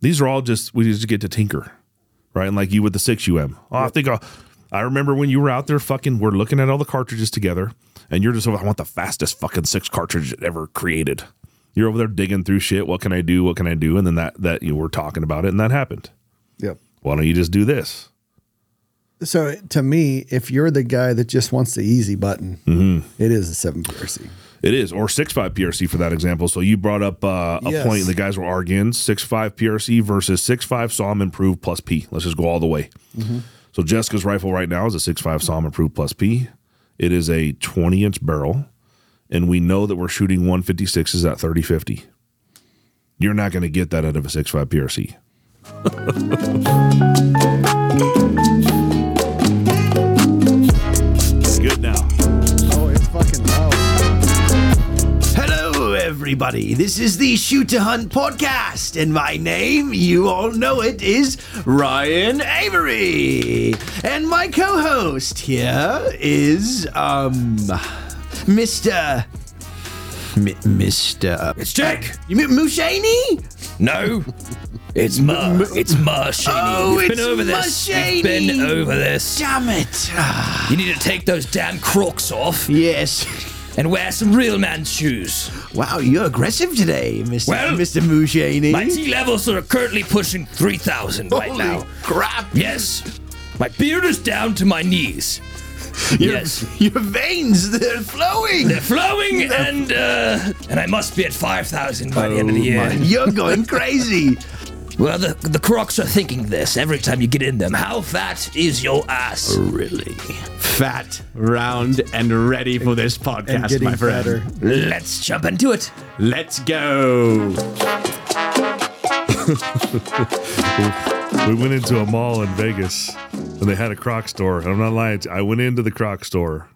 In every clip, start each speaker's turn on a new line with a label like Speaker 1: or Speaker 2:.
Speaker 1: These are all just we just get to tinker, right? And like you with the six UM. Oh, I think I'll, I remember when you were out there fucking. We're looking at all the cartridges together, and you're just I want the fastest fucking six cartridge ever created. You're over there digging through shit. What can I do? What can I do? And then that that you were talking about it, and that happened.
Speaker 2: Yep.
Speaker 1: Why don't you just do this?
Speaker 2: So to me, if you're the guy that just wants the easy button,
Speaker 1: Mm-hmm.
Speaker 2: it is a seven PRC.
Speaker 1: It is, or six five PRC for that example. So you brought up uh, a
Speaker 2: Yes.
Speaker 1: point. The guys were arguing six five PRC versus six five SAUM improved plus P. Let's just go all the way. So Jessica's rifle right now is a six five SAUM improved plus P. It is a twenty inch barrel, and we know that we're shooting one fifty sixes at thirty fifty. You're not going to get that out of a six five PRC.
Speaker 3: everybody. This is the Shoot to Hunt podcast, and my name, you all know it, is Ryan Avery. And my co host here is, um, Mr. M- Mr.
Speaker 4: It's Jake.
Speaker 3: You mean Mushaney?
Speaker 4: No, it's Mur. It's Mur Shaney.
Speaker 3: Oh,
Speaker 4: We've
Speaker 3: it's
Speaker 4: been over this. We've been over this.
Speaker 3: Damn it.
Speaker 4: You need to take those damn crooks off
Speaker 3: yes.
Speaker 4: and wear some real man shoes.
Speaker 3: Wow, you're aggressive today, Mr.
Speaker 4: Well,
Speaker 3: Mr. Mushaney.
Speaker 4: My T levels are currently pushing 3,000 right
Speaker 3: Holy
Speaker 4: now.
Speaker 3: crap.
Speaker 4: Yes. My beard is down to my knees.
Speaker 3: Your,
Speaker 4: yes.
Speaker 3: Your veins, they're flowing.
Speaker 4: They're flowing and uh and I must be at 5,000 by the end of the year.
Speaker 3: You're going crazy.
Speaker 4: Well, the, the crocs are thinking this every time you get in them. How fat is your ass? Really?
Speaker 5: fat, round, and ready for this
Speaker 2: And
Speaker 5: podcast,
Speaker 2: getting
Speaker 5: my friend.
Speaker 2: better.
Speaker 4: Let's jump into it.
Speaker 5: Let's go.
Speaker 1: We went into a mall in Vegas and they had a Croc store. I'm not lying. to you, I went into the Croc store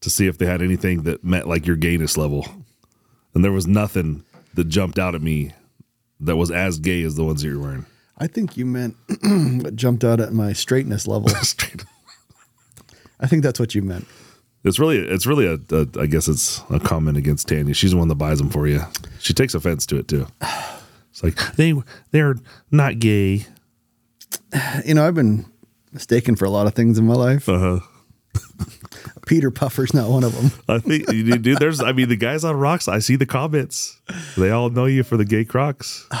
Speaker 1: to see if they had anything that met like your gayness level. And there was nothing that jumped out at me that was as gay as the ones that you're wearing.
Speaker 2: I think you meant jumped out at my straightness level. I think that's what you meant.
Speaker 1: It's really, it's really a, a, I guess it's a comment against Tanya. She's the one that buys them for you. She takes offense to it too. It's like they, they're not gay.
Speaker 2: You know, I've been mistaken for a lot of things in my life.
Speaker 1: Uh-huh.
Speaker 2: Peter Puffer's not one of them.
Speaker 1: I think, dude, there's, I mean, the guys on rocks, I see the comments. They all know you for the gay Crocs.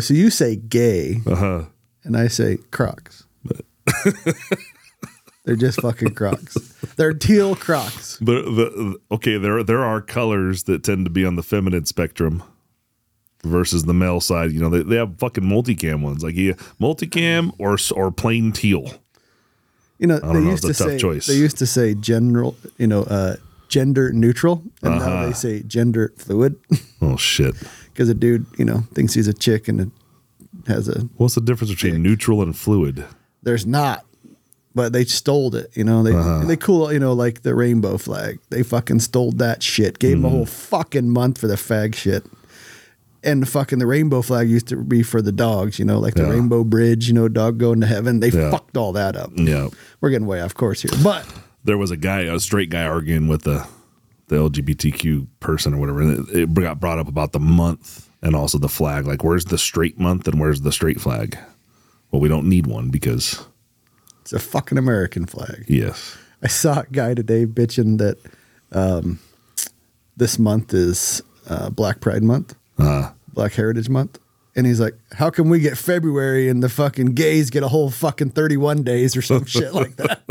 Speaker 2: So you say gay,
Speaker 1: Uh-huh.
Speaker 2: and I say Crocs. They're just fucking Crocs. They're teal Crocs.
Speaker 1: The, the okay, there there are colors that tend to be on the feminine spectrum versus the male side. You know, they, they have fucking multicam ones, like yeah, multicam or or plain teal.
Speaker 2: You know, they
Speaker 1: know,
Speaker 2: used to
Speaker 1: it's a tough
Speaker 2: say
Speaker 1: choice.
Speaker 2: they used to say general, you know, uh, gender neutral, and now
Speaker 1: Uh-huh.
Speaker 2: they say gender fluid
Speaker 1: Oh shit!
Speaker 2: because a dude, you know, thinks he's a chick and it has a.
Speaker 1: What's the difference between neutral and fluid?
Speaker 2: There's not, but they stole it. You know, they
Speaker 1: Uh-huh.
Speaker 2: they cool. You know, like the rainbow flag. They fucking stole that shit. Gave
Speaker 1: Mm-hmm.
Speaker 2: a whole fucking month for the fag shit. And the fucking the rainbow flag used to be for the dogs. You know, like the
Speaker 1: Yeah.
Speaker 2: rainbow bridge. You know, dog going to heaven. They
Speaker 1: Yeah.
Speaker 2: fucked all that up.
Speaker 1: Yeah,
Speaker 2: We're getting way off course here, but.
Speaker 1: there was a guy, a straight guy, arguing with the the LGBTQ person or whatever, and it, it got brought up about the month and also the flag. Like, where's the straight month and where's the straight flag? Well, we don't need one because
Speaker 2: It's a fucking American flag.
Speaker 1: yes,
Speaker 2: I saw a guy today bitching that um, this month is uh, Black Pride Month,
Speaker 1: uh,
Speaker 2: Black Heritage Month. And he's like, how can we get February and the fucking gays get a whole fucking 31 days or some shit like that?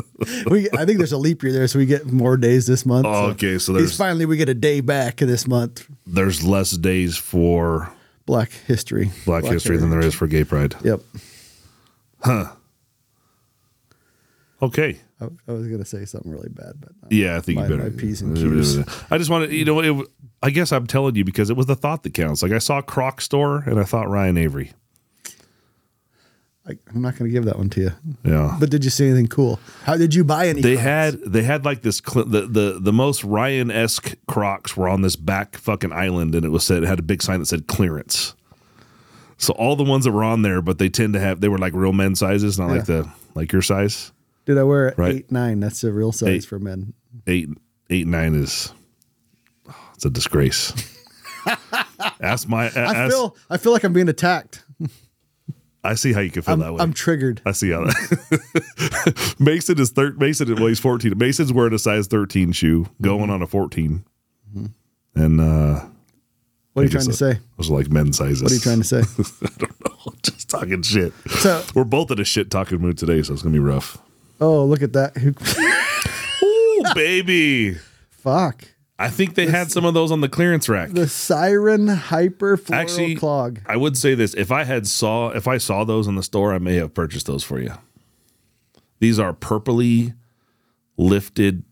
Speaker 2: We, I think there's a leap year there, so we get more days this month.
Speaker 1: Oh, okay, so there's-
Speaker 2: finally we get a day back this month.
Speaker 1: there's less days for
Speaker 2: Black history.
Speaker 1: Black, history than there is for gay pride.
Speaker 2: Yep. Huh.
Speaker 1: Okay.
Speaker 2: I, I was going to say something really bad, but uh,
Speaker 1: Yeah, I think
Speaker 2: My-
Speaker 1: you better.
Speaker 2: my P's and Q's.
Speaker 1: I just wanted, you know, it, I guess I'm telling you because it was the thought that counts. Like I saw Croc store and I thought Ryan Avery.
Speaker 2: I, I'm not going to give that one to you.
Speaker 1: Yeah.
Speaker 2: But did you see anything cool? How did you buy any?
Speaker 1: they
Speaker 2: Crocs?
Speaker 1: had they had like this cl- the the the most Ryan esque Crocs were on this back fucking island and it was said it had a big sign that said clearance. So all the ones that were on there, but they tend to have they were like real men sizes, not like the like your size.
Speaker 2: Did I wear
Speaker 1: Right.
Speaker 2: eight nine? That's the real size
Speaker 1: Eight.
Speaker 2: for men.
Speaker 1: eight eight nine is it's a disgrace. ask my
Speaker 2: I
Speaker 1: ask,
Speaker 2: feel I feel like I'm being attacked.
Speaker 1: I see how you can feel
Speaker 2: I'm,
Speaker 1: that way.
Speaker 2: I'm triggered.
Speaker 1: I see how that. Mason is thir- Mason weighs 14. Mason's wearing a size 13 shoe, going on a 14. And uh
Speaker 2: What are you trying to say?
Speaker 1: Those are like men's sizes.
Speaker 2: What are you trying to say? I don't know.
Speaker 1: Just talking shit.
Speaker 2: So,
Speaker 1: We're both in a shit talking mood today, so it's gonna be rough.
Speaker 2: oh, look at that.
Speaker 1: Ooh, baby.
Speaker 2: Fuck.
Speaker 1: I think they had some of those on the clearance rack.
Speaker 2: The Siren Hyper Floral
Speaker 1: Actually,
Speaker 2: Clog.
Speaker 1: I would say this: if I had saw if I saw those in the store, I may have purchased those for you. These are purpley lifted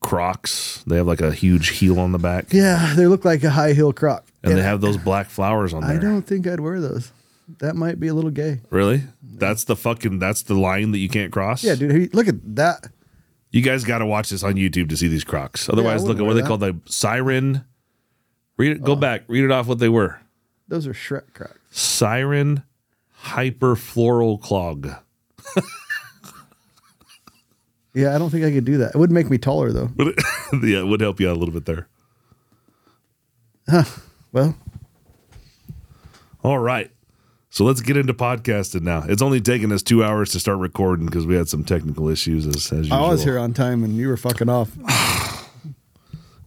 Speaker 1: Crocs. They have like a huge heel on the back,
Speaker 2: Yeah, they look like a high heel croc.
Speaker 1: and they have those black flowers on there.
Speaker 2: I don't think I'd wear those. That might be a little gay.
Speaker 1: really. That's the fucking. That's the line that you can't cross.
Speaker 2: Yeah, dude. Look at that.
Speaker 1: You guys got to watch this on YouTube to see these Crocs. Otherwise, look at what they call the Siren. Read it. Go oh. back. Read it off what they were.
Speaker 2: Those are Shrek crocs.
Speaker 1: Siren Hyper Floral Clog.
Speaker 2: Yeah, I don't think I could do that. It would make me taller though.
Speaker 1: yeah, it would help you out a little bit there. Huh.
Speaker 2: Well,
Speaker 1: All right. So let's get into podcasting now. It's only taken us two hours to start recording because we had some technical issues as, as usual.
Speaker 2: I was here on time and you were fucking off.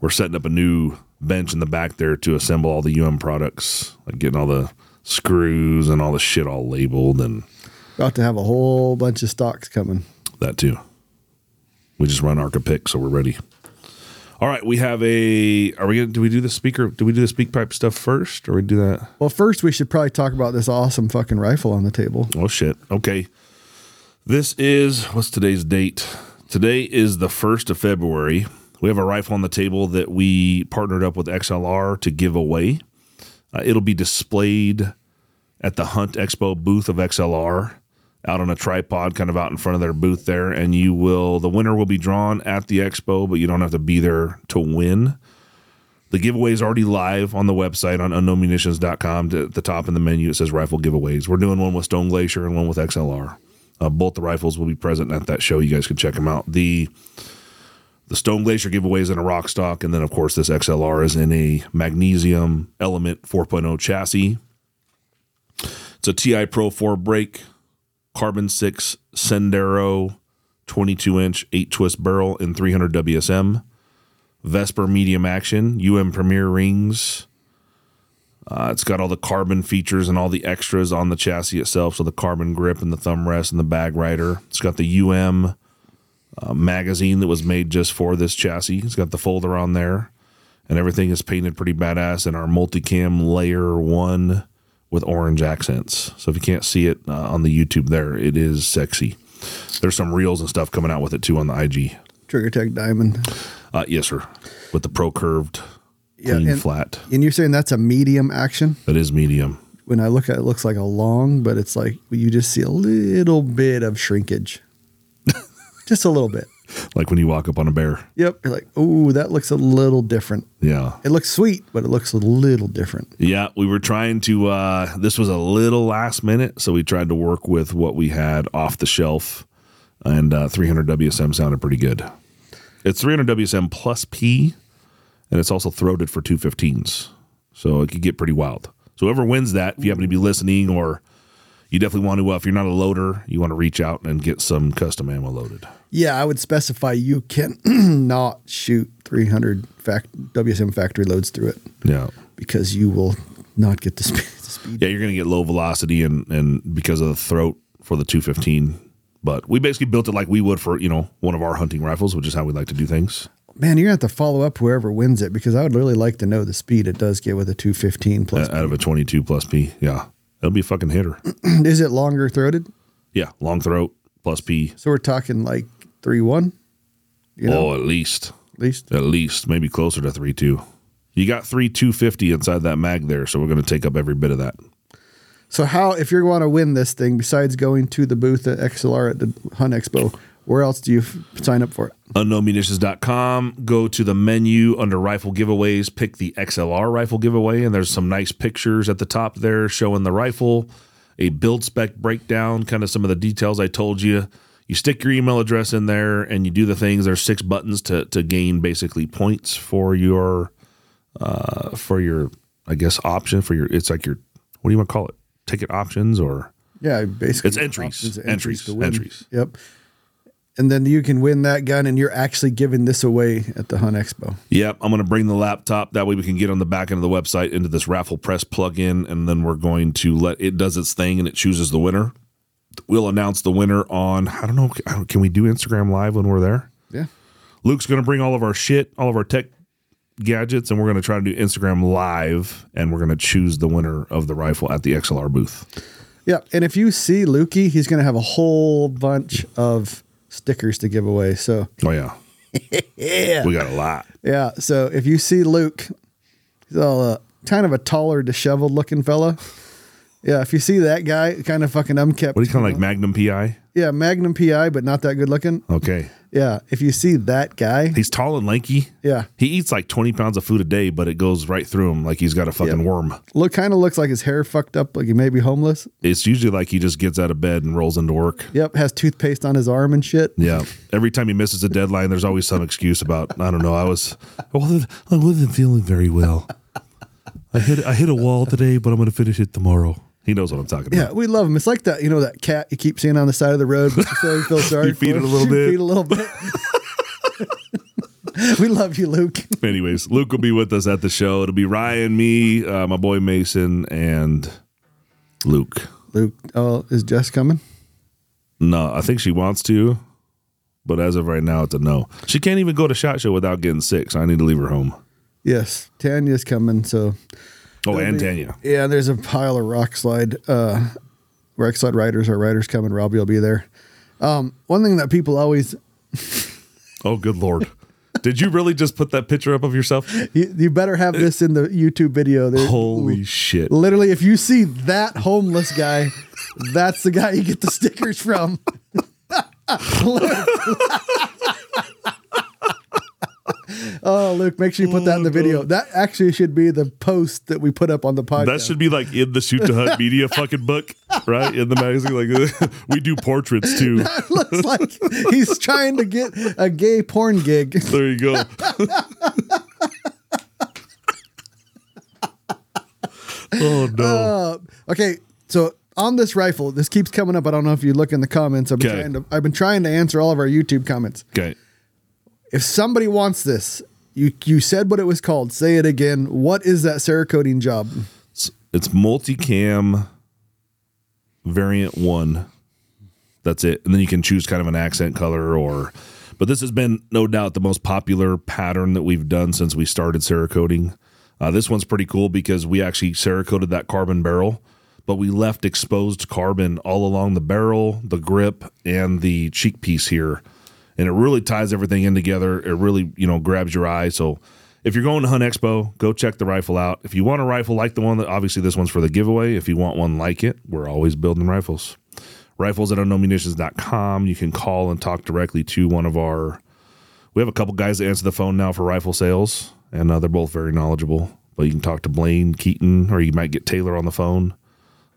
Speaker 1: We're setting up a new bench in the back there to assemble all the UM products, like getting all the screws and all the shit all labeled and
Speaker 2: About to have a whole bunch of stocks coming.
Speaker 1: that too. We just run Arca Pick, so we're ready. All right, we have a. Are we gonna? Do we do the speaker? Do we do the SpeakPipe stuff first, or we do that?
Speaker 2: Well, first we should probably talk about this awesome fucking rifle on the table.
Speaker 1: Oh shit. Okay. This is what's today's date? Today is the 1st of February. We have a rifle on the table that we partnered up with XLR to give away. Uh, it'll be displayed at the Hunt Expo booth of XLR out on a tripod kind of out in front of their booth there and you will the winner will be drawn at the expo but you don't have to be there to win. The giveaway is already live on the website on unknownmunitions.com. At the top in the menu, it says rifle giveaways. We're doing one with Stone Glacier and one with XLR. Uh, both the rifles will be present at that show. You guys can check them out. The the Stone Glacier giveaway is in a rock stock, and then of course this XLR is in a magnesium element 4.0 chassis. It's a TI Pro 4 brake, carbon 6 Sendero 22 inch 8 twist barrel in 300 WSM. Vesper medium action, UM Premier rings. Uh, it's got all the carbon features and all the extras on the chassis itself. So the carbon grip and the thumb rest and the bag rider. It's got the UM uh, magazine that was made just for this chassis. It's got the folder on there, and everything is painted pretty badass And our multicam layer one with orange accents. So if you can't see it uh, on the YouTube, there it is sexy. There's some reels and stuff coming out with it too on the IG.
Speaker 2: Trigger Tech Diamond.
Speaker 1: Uh, yes, sir. With the pro curved,
Speaker 2: Yeah,
Speaker 1: clean
Speaker 2: and-
Speaker 1: flat.
Speaker 2: And you're saying that's a medium action?
Speaker 1: That is medium.
Speaker 2: When I look at it, it looks like a long, but it's like you just see a little bit of shrinkage. just a little bit.
Speaker 1: Like when you walk up on a bear.
Speaker 2: Yep. You're like, oh, that looks a little different.
Speaker 1: Yeah.
Speaker 2: It looks sweet, but it looks a little different.
Speaker 1: Yeah, we were trying to. Uh, this was a little last minute, so we tried to work with what we had off the shelf, and uh, 300 WSM sounded pretty good. It's 300 WSM plus P, and it's also throated for 215s, so it could get pretty wild. So whoever wins that, if you happen to be listening, or you definitely want to, uh, if you're not a loader, you want to reach out and get some custom ammo loaded.
Speaker 2: Yeah, I would specify you can not shoot 300 fact- WSM factory loads through it
Speaker 1: Yeah.
Speaker 2: because you will not get the speed. The speed.
Speaker 1: Yeah, you're going to get low velocity and and because of the throat for the 215. But we basically built it like we would for you know one of our hunting rifles, which is how we like to do things.
Speaker 2: Man, you're gonna have to follow up whoever wins it because I would really like to know the speed it does get with a 215 plus.
Speaker 1: out of a 22 plus P. Yeah, it'll be a fucking hitter.
Speaker 2: Is it longer throated?
Speaker 1: yeah, long throat plus P.
Speaker 2: So we're talking like three one. You know,
Speaker 1: oh, at least
Speaker 2: at least.
Speaker 1: at least maybe closer to three two. You got three 250 inside that mag there, so we're going to take up every bit of that.
Speaker 2: So how, if you're going to win this thing, besides going to the booth at XLR at the Hunt Expo, where else do you f- sign up for it?
Speaker 1: unknownmunitions.com go to the menu under rifle giveaways pick the xlr rifle giveaway and there's some nice pictures at the top there showing the rifle a build spec breakdown kind of some of the details i told you you stick your email address in there and you do the things there's six buttons to, to gain basically points for your uh, for your i guess option for your it's like your what do you want to call it ticket options or
Speaker 2: Yeah, basically
Speaker 1: It's entries.
Speaker 2: options,
Speaker 1: Entries.
Speaker 2: to.
Speaker 1: Entries.
Speaker 2: Yep. And then you can win that gun, and you're actually giving this away at the Hunt Expo.
Speaker 1: Yep, I'm going to bring the laptop. That way we can get on the back end of the website into this RafflePress plugin, and then we're going to let it does its thing and it chooses the winner. We'll announce the winner on. I don't know. Can we do Instagram live when we're there?
Speaker 2: Yeah.
Speaker 1: Luke's going to bring all of our shit, all of our tech gadgets, and we're going to try to do Instagram live, and we're going to choose the winner of the rifle at the XLR booth.
Speaker 2: Yeah. And if you see Lukey, he's going to have a whole bunch of stickers to give away. So,
Speaker 1: Oh yeah,
Speaker 2: yeah.
Speaker 1: we got a lot.
Speaker 2: Yeah. So if you see Luke, he's all uh, kind of a taller, disheveled looking fella. Yeah. If you see that guy, kind of fucking unkept.
Speaker 1: What do you kind of like Magnum PI?
Speaker 2: Yeah. Magnum PI, but not that good looking.
Speaker 1: Okay,
Speaker 2: Yeah. If you see that guy,
Speaker 1: he's tall and lanky.
Speaker 2: yeah.
Speaker 1: He eats like 20 pounds of food a day, but it goes right through him like he's got a fucking
Speaker 2: Yep.
Speaker 1: worm.
Speaker 2: Look, kind of looks like his hair fucked up, like he may be homeless.
Speaker 1: It's usually like he just gets out of bed and rolls into work.
Speaker 2: Yep. Has toothpaste on his arm and shit.
Speaker 1: Yeah. Every time he misses a deadline, there's always some excuse about, I don't know, I was, I wasn't, I wasn't feeling very well. I hit, I hit a wall today, but I'm going to finish it tomorrow. He knows what I'm talking about.
Speaker 2: Yeah, we love him. It's like that, you know, that cat you keep seeing on the side of the road. But you feel, you feel sorry
Speaker 1: You feed
Speaker 2: for
Speaker 1: it a little bit.
Speaker 2: Feed a little bit. we love you, Luke.
Speaker 1: Anyways, Luke will be with us at the show. It'll be Ryan, me, uh, my boy Mason, and Luke.
Speaker 2: Luke, oh, is Jess coming?
Speaker 1: No, I think she wants to, but as of right now, it's a no. She can't even go to Shot Show without getting sick, so I need to leave her home.
Speaker 2: Yes, Tanya's coming. So
Speaker 1: Oh, and
Speaker 2: Daniel.
Speaker 1: Tanya.
Speaker 2: Yeah, there's a pile of Rokslide, uh, Rokslide riders. Our riders coming. Robbie will be there. Um, one thing that people always,
Speaker 1: Oh, good lord. Did you really just put that picture up of yourself?
Speaker 2: you, you better have this in the YouTube video. There,
Speaker 1: Holy shit.
Speaker 2: literally, if you see that homeless guy, that's the guy you get the stickers from. oh, Luke, make sure you put that in the video. That actually should be the post that we put up on the podcast.
Speaker 1: That should be like in the Shoot to Hunt media fucking book, right? In the magazine. Like we do portraits too.
Speaker 2: looks like he's trying to get a gay porn gig.
Speaker 1: There you go. oh no.
Speaker 2: Uh, okay, so on this rifle, this keeps coming up. I don't know if you look in the comments. I've been
Speaker 1: Okay.
Speaker 2: trying to I've been trying to answer all of our YouTube comments.
Speaker 1: Okay.
Speaker 2: If somebody wants this, you you said what it was called. Say it again. What is that Cerakoting job?
Speaker 1: It's, it's multicam variant one. That's it. And then you can choose kind of an accent color or but this has been no doubt the most popular pattern that we've done since we started Cerakoting. Uh, this one's pretty cool because we actually Cerakoted that carbon barrel, but we left exposed carbon all along the barrel, the grip, and the cheek piece here. And it really ties everything in together. It really, you know, grabs your eye. So if you're going to Hunt Expo, go check the rifle out. If you want a rifle like the one that obviously this one's for the giveaway. If you want one like it, we're always building rifles. Rifles at unknownmunitions.com. You can call and talk directly to one of our. We have a couple guys that answer the phone now for rifle sales, and uh, they're both very knowledgeable. But you can talk to Blaine Keaton, or you might get Taylor on the phone.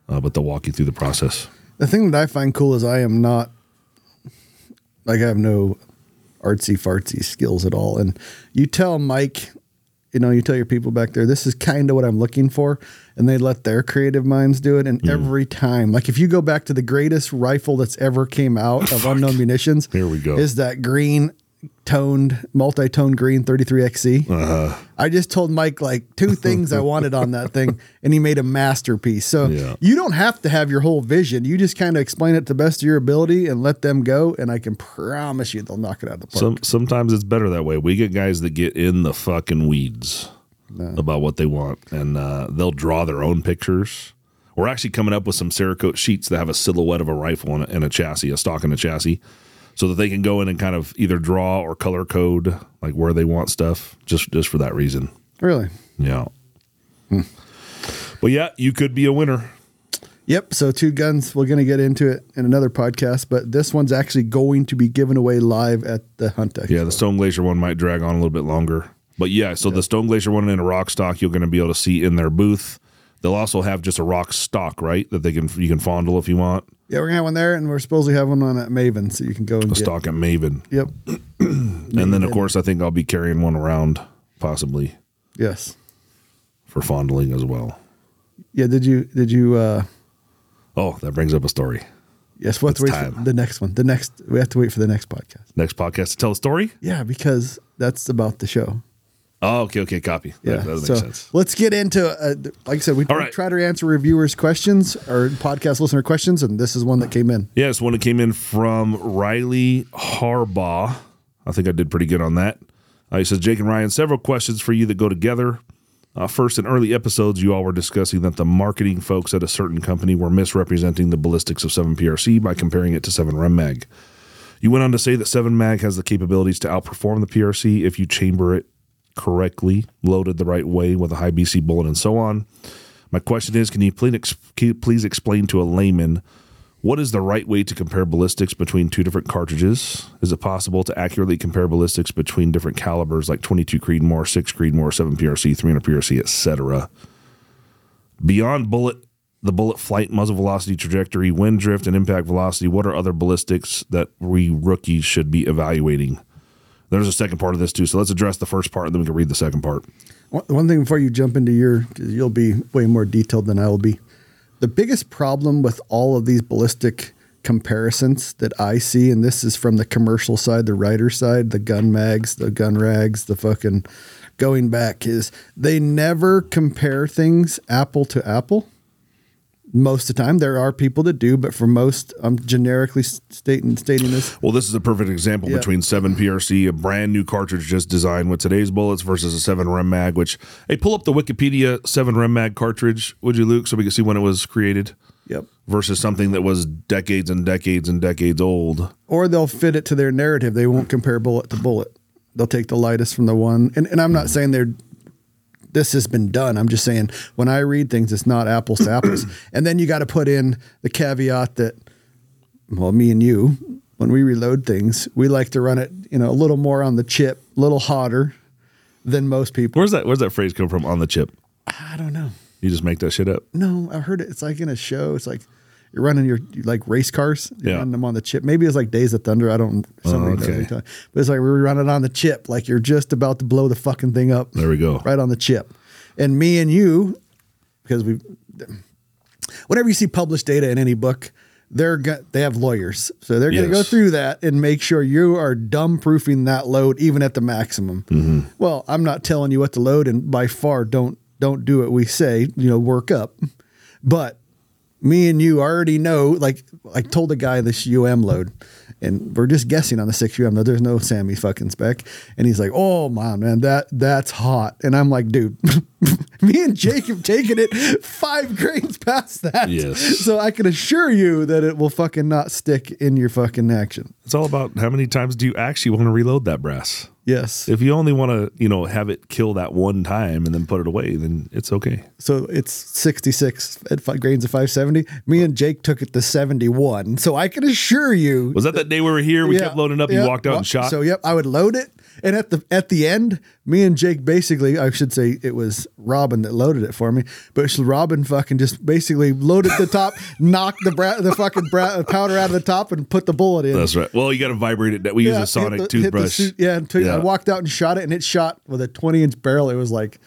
Speaker 1: Uh, but they'll walk you through the process.
Speaker 2: The thing that I find cool is I am not like I have no artsy fartsy skills at all. And you tell Mike, you know, you tell your people back there, this is kind of what I'm looking for, and they let their creative minds do it. And
Speaker 1: Mm.
Speaker 2: every time, like if you go back to the greatest rifle that's ever came out of unknown munitions,
Speaker 1: Here we go.
Speaker 2: is that green toned, multi-tone green 33XC.
Speaker 1: Uh-huh.
Speaker 2: I just told Mike like two things I wanted on that thing, and he made a masterpiece. So
Speaker 1: Yeah.
Speaker 2: you don't have to have your whole vision. You just kind of explain it to the best of your ability and let them go, and I can promise you they'll knock it out of the park.
Speaker 1: Some sometimes it's better that way. We get guys that get in the fucking weeds about what they want, and uh, they'll draw their own pictures. We're actually coming up with some Cerakote sheets that have a silhouette of a rifle and a, and a chassis, a stock and a chassis, so that they can go in and kind of either draw or color code like where they want stuff, just just for that reason.
Speaker 2: really?
Speaker 1: Yeah. Hmm. But yeah, you could be a winner.
Speaker 2: Yep. So two guns. We're gonna get into it in another podcast, but this one's actually going to be given away live at the Hunt Expo.
Speaker 1: Yeah, the Stone Glacier one might drag on a little bit longer. But yeah, so the Stone Glacier one in a rock stock you're going to be able to see in their booth. They'll also have just a rock stock, right? That they can you can fondle if you want.
Speaker 2: Yeah, we're gonna have one there, and we're supposed to have one on at Maven, so you can go and
Speaker 1: A
Speaker 2: get.
Speaker 1: stock at Maven.
Speaker 2: Yep.
Speaker 1: And then of course I think I'll be carrying one around possibly
Speaker 2: Yes.
Speaker 1: for fondling as well.
Speaker 2: Yeah. Did you? Did you? uh
Speaker 1: Oh, that brings up a story.
Speaker 2: Yes, we'll have to wait
Speaker 1: time.
Speaker 2: for the next one. The next we have to wait for the next podcast.
Speaker 1: Next podcast to tell a story.
Speaker 2: Yeah, because that's about the show.
Speaker 1: Oh, okay, okay, copy.
Speaker 2: Yeah,
Speaker 1: that, that makes
Speaker 2: so
Speaker 1: sense.
Speaker 2: let's get into. Uh, like I said, we, we
Speaker 1: right.
Speaker 2: try to answer reviewers' questions or podcast listener questions, and this is one that came in.
Speaker 1: Yes, one that came in from Riley Harbaugh. I think I did pretty good on that. Uh, he says, Jake and Ryan, several questions for you that go together. Uh, first, in early episodes, you all were discussing that the marketing folks at a certain company were misrepresenting the ballistics of 7PRC by comparing it to 7 Mag. You went on to say that 7 Mag has the capabilities to outperform the PRC if you chamber it correctly, loaded the right way with a high BC bullet, and so on. My question is can you please, can you please explain to a layman what is the right way to compare ballistics between two different cartridges? Is it possible to accurately compare ballistics between different calibers like 22 Creedmoor, 6 Creedmoor, 7 PRC, 300 PRC, etc.? Beyond bullet, the bullet flight, muzzle velocity, trajectory, wind drift, and impact velocity, what are other ballistics that we rookies should be evaluating? There's a second part of this too, so let's address the first part, and then we can read the second part.
Speaker 2: One thing before you jump into your, you'll be way more detailed than I will be. The biggest problem with all of these ballistic comparisons that I see, and this is from the commercial side, the writer side, the gun mags, the gun rags, the fucking going back, is they never compare things apple to apple. Most of the time, there are people that do, but for most, I'm generically stating stating this.
Speaker 1: Well, this is a perfect example
Speaker 2: Yeah.
Speaker 1: between 7 PRC, a brand new cartridge just designed with today's bullets, versus a 7 Rem Mag, which, hey, pull up the Wikipedia 7 Rem Mag cartridge, would you, Luke, so we can see when it was created,
Speaker 2: Yep.
Speaker 1: versus something that was decades and decades and decades old.
Speaker 2: or they'll fit it to their narrative. They won't compare bullet to bullet. They'll take the lightest from the one. And, and I'm not mm. saying they're this has been done. I'm just saying when I read things, it's not apples to apples. and then you got to put in the caveat that, well, me and you, when we reload things, we like to run it, you know, a little more on the chip, a little hotter than most people.
Speaker 1: Where's that Where's that phrase come from on the chip?
Speaker 2: I don't know.
Speaker 1: You just make that shit up.
Speaker 2: No, I heard it. It's like in a show. It's like you're running your like race cars. You're
Speaker 1: Yeah.
Speaker 2: running them on the chip. Maybe it's like Days of Thunder. I don't. Somebody knows
Speaker 1: okay.
Speaker 2: But it's like we're running on the chip. Like you're just about to blow the fucking thing up.
Speaker 1: There we go.
Speaker 2: Right on the chip. And me and you, because we, whenever you see published data in any book, they're go- they have lawyers, so they're going to go through that and make sure you are dumb proofing that load even at the maximum.
Speaker 1: Mm-hmm.
Speaker 2: Well, I'm not telling you what to load, and by far don't don't do what we say. You know, work up, but me and you already know. Like I told the guy this UM load, and we're just guessing on the six UM. There's no SAAMI fucking spec, and he's like, "Oh man, man, that that's hot." And I'm like, "Dude, me and Jake have taken it five grains past that."
Speaker 1: Yes.
Speaker 2: So I can assure you that it will fucking not stick in your fucking action.
Speaker 1: It's all about how many times do you actually want to reload that brass.
Speaker 2: Yes.
Speaker 1: If you only want to, you know, have it kill that one time and then put it away, then it's okay.
Speaker 2: So it's 66 at five grains of 570. Me and Jake took it to 71. So I can assure you
Speaker 1: Was that that day we were here? We
Speaker 2: Yeah,
Speaker 1: kept loading up.
Speaker 2: yeah.
Speaker 1: You walked out
Speaker 2: Well,
Speaker 1: and shot.
Speaker 2: So yep, I would load it, and at the at the end, me and Jake basically, I should say it was Robin that loaded it for me, but Robin fucking just basically loaded the top, knocked the bra- the fucking bra- powder out of the top, and put the bullet in.
Speaker 1: That's right. Well, you got to vibrate it. We use a sonic
Speaker 2: the-
Speaker 1: toothbrush.
Speaker 2: suit- yeah, and took- I walked out and shot it, and it shot with a 20 inch barrel. It was like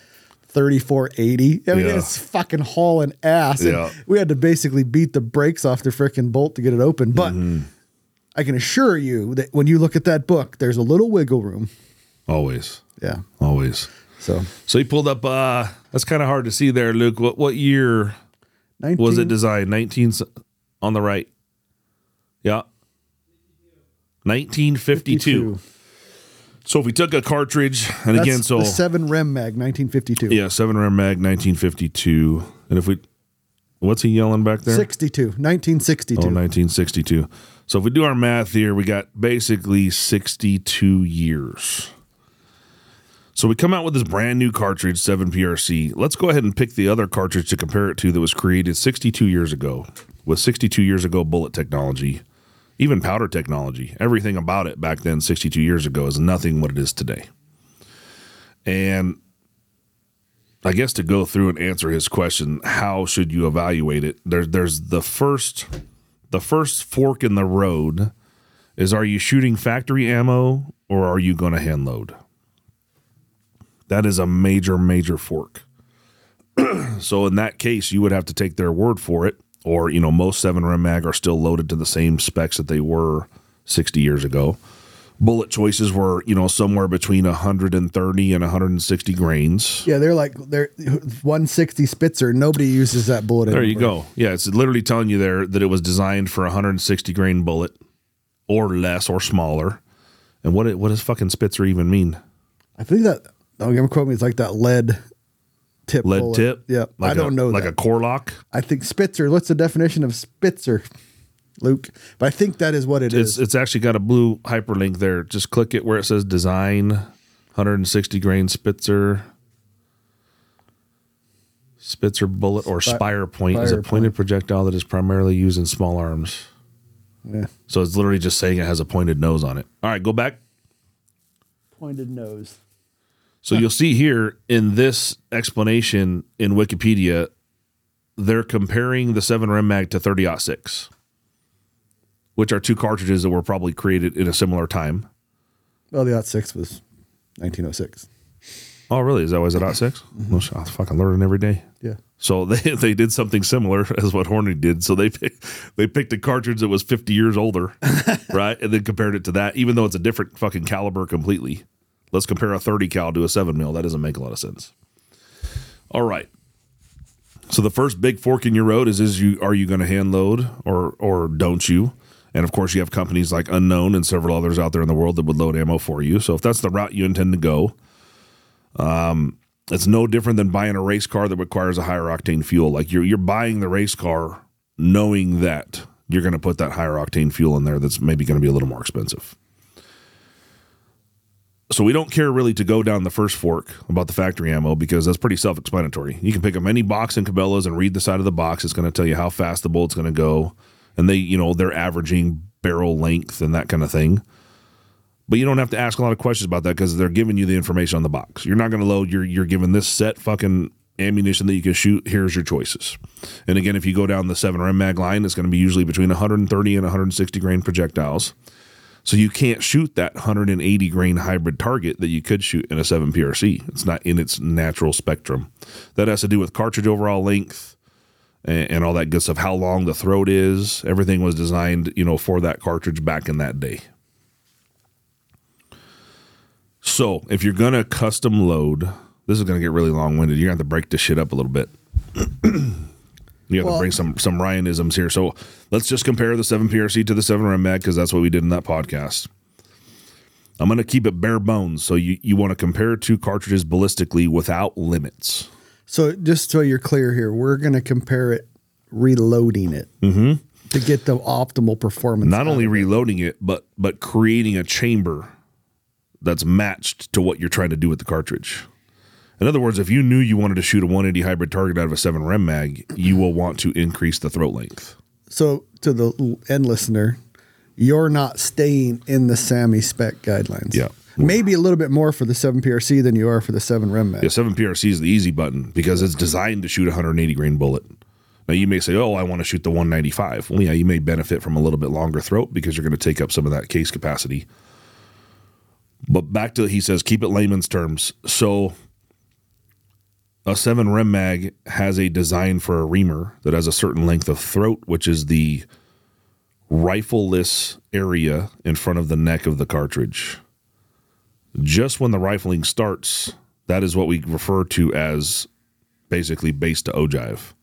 Speaker 2: 3480. I mean,
Speaker 1: Yeah.
Speaker 2: it's fucking hauling ass. and
Speaker 1: Yeah.
Speaker 2: We had to basically beat the brakes off the freaking bolt to get it open. But
Speaker 1: Mm-hmm.
Speaker 2: I can assure you that when you look at that book, there's a little wiggle room.
Speaker 1: Always,
Speaker 2: Yeah.
Speaker 1: always.
Speaker 2: So
Speaker 1: So he pulled up. uh That's kind of hard to see there, Luke. What what year
Speaker 2: 19,
Speaker 1: was it designed? Nineteen on the right. Yeah. 1952. So if we took a cartridge, and
Speaker 2: That's
Speaker 1: again, so
Speaker 2: the seven Rem Mag, 1952.
Speaker 1: yeah, seven Rem Mag, 1952. And if we, what's he yelling back there?
Speaker 2: 62, 1962.
Speaker 1: Oh, 1962. So if we do our math here, we got basically 62 years. So we come out with this brand new cartridge, 7PRC. Let's go ahead and pick the other cartridge to compare it to that was created 62 years ago with 62 years ago bullet technology, even powder technology. Everything about it back then, 62 years ago, is nothing what it is today. And I guess to go through and answer his question, how should you evaluate it? There's there's the first the first fork in the road is are you shooting factory ammo or are you going to hand load? That is a major major fork. so in that case, you would have to take their word for it or you know most seven Rem mag are still loaded to the same specs that they were 60 years ago. Bullet choices were you know somewhere between 130 and 160 grains.
Speaker 2: Yeah, they're like they're 160 Spitzer. Nobody uses that bullet.
Speaker 1: There you go. Yeah, it's literally telling you there that it was designed for 160 grain bullet or less or smaller. And what it, what does fucking Spitzer even mean?
Speaker 2: I think that don't get me quote me. It's like that lead tip.
Speaker 1: Lead
Speaker 2: bullet.
Speaker 1: tip?
Speaker 2: Yep.
Speaker 1: Like
Speaker 2: I don't
Speaker 1: a,
Speaker 2: know.
Speaker 1: Like
Speaker 2: that.
Speaker 1: a core lock?
Speaker 2: I think Spitzer. What's the definition of Spitzer, Luke? But I think that is what it
Speaker 1: It's
Speaker 2: is.
Speaker 1: it's actually got a blue hyperlink there. Just click it where it says design 160 grain Spitzer. Spitzer bullet or
Speaker 2: Spi-
Speaker 1: spire point is a pointed
Speaker 2: point.
Speaker 1: projectile that is primarily used in small arms.
Speaker 2: yeah.
Speaker 1: So it's literally just saying it has a pointed nose on it. All right, go back.
Speaker 2: Pointed nose.
Speaker 1: So you'll see here in this explanation in Wikipedia, they're comparing the 7 Rem Mag to 30 6, which are two cartridges that were probably created in a similar time.
Speaker 2: Well, the six was 1906.
Speaker 1: Oh, really? Is that mm-hmm. was it dot 6? Well, I'm fucking learning every day.
Speaker 2: Yeah.
Speaker 1: So they, they did something similar as what Hornady did. So they picked, they picked a cartridge that was 50 years older, right? And then compared it to that, even though it's a different fucking caliber completely. Let's compare a 30 cal to a 7 mil. That doesn't make a lot of sense. All right. So the first big fork in your road is is you are you going to hand load or or don't you? And of course you have companies like Unknown and several others out there in the world that would load ammo for you. So if that's the route you intend to go, um, it's no different than buying a race car that requires a higher octane fuel. Like you're you're buying the race car knowing that you're going to put that higher octane fuel in there that's maybe going to be a little more expensive. So we don't care really to go down the first fork about the factory ammo because that's pretty self-explanatory. You can pick up any box in Cabela's and read the side of the box. It's going to tell you how fast the bullet's going to go, and they, you know, they're averaging barrel length and that kind of thing. But you don't have to ask a lot of questions about that because they're giving you the information on the box. You're not going to load. You're you're given this set fucking ammunition that you can shoot. Here's your choices. And again, if you go down the seven Rem mag line, it's going to be usually between 130 and 160 grain projectiles. So you can't shoot that 180 grain hybrid target that you could shoot in a 7 PRC. It's not in its natural spectrum. That has to do with cartridge overall length and, and all that good stuff. How long the throat is. Everything was designed, you know, for that cartridge back in that day. So if you're gonna custom load, this is gonna get really long winded. You're gonna have to break this shit up a little bit. you have
Speaker 2: Well-
Speaker 1: to bring some some Ryanisms here. So let's just compare the seven PRC to the seven Rem Mag because that's what we did in that podcast. I'm gonna keep it bare bones. So you you want to compare two cartridges ballistically without limits.
Speaker 2: So just so you're clear here, we're going to compare it, reloading it mm-hmm. to get the optimal performance.
Speaker 1: Not only
Speaker 2: it.
Speaker 1: reloading it, but but creating a chamber that's matched to what you're trying to do with the cartridge. In other words, if you knew you wanted to shoot a 180 hybrid target out of a 7 Rem mag, you will want to increase the throat length.
Speaker 2: So to the end listener, you're not staying in the SAAMI spec guidelines.
Speaker 1: Yeah.
Speaker 2: Maybe a little bit more for the 7 PRC than you are for the 7 Rem mag.
Speaker 1: Yeah, 7 PRC is the easy button because it's designed to shoot a 180 grain bullet. Now you may say, "Oh, I want to shoot the 195." Well, yeah, you may benefit from a little bit longer throat because you're going to take up some of that case capacity. But back to he says, keep it layman's terms. So a 7 Rem mag has a design for a reamer that has a certain length of throat, which is the rifleless area in front of the neck of the cartridge. Just when the rifling starts, that is what we refer to as basically base to ogive.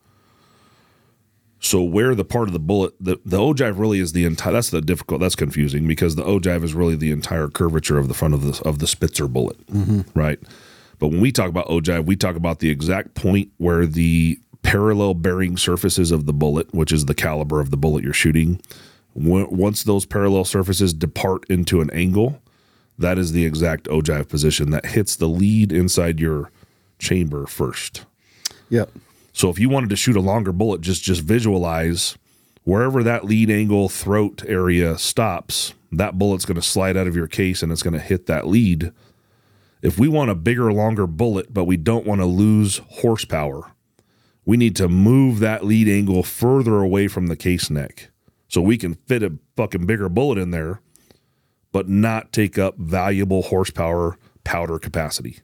Speaker 1: So where the part of the bullet, the, the ogive really is the entire. That's the difficult. That's confusing because the ogive is really the entire curvature of the front of the of the Spitzer bullet, right? But when we talk about ogive, we talk about the exact point where the parallel bearing surfaces of the bullet, which is the caliber of the bullet you're shooting, once those parallel surfaces depart into an angle, that is the exact ogive position that hits the lead inside your chamber first.
Speaker 2: Yep.
Speaker 1: So if you wanted to shoot a longer bullet, just just visualize wherever that lead angle throat area stops, that bullet's going to slide out of your case and it's going to hit that lead. If we want a bigger, longer bullet, but we don't want to lose horsepower, we need to move that lead angle further away from the case neck so we can fit a fucking bigger bullet in there, but not take up valuable horsepower powder capacity.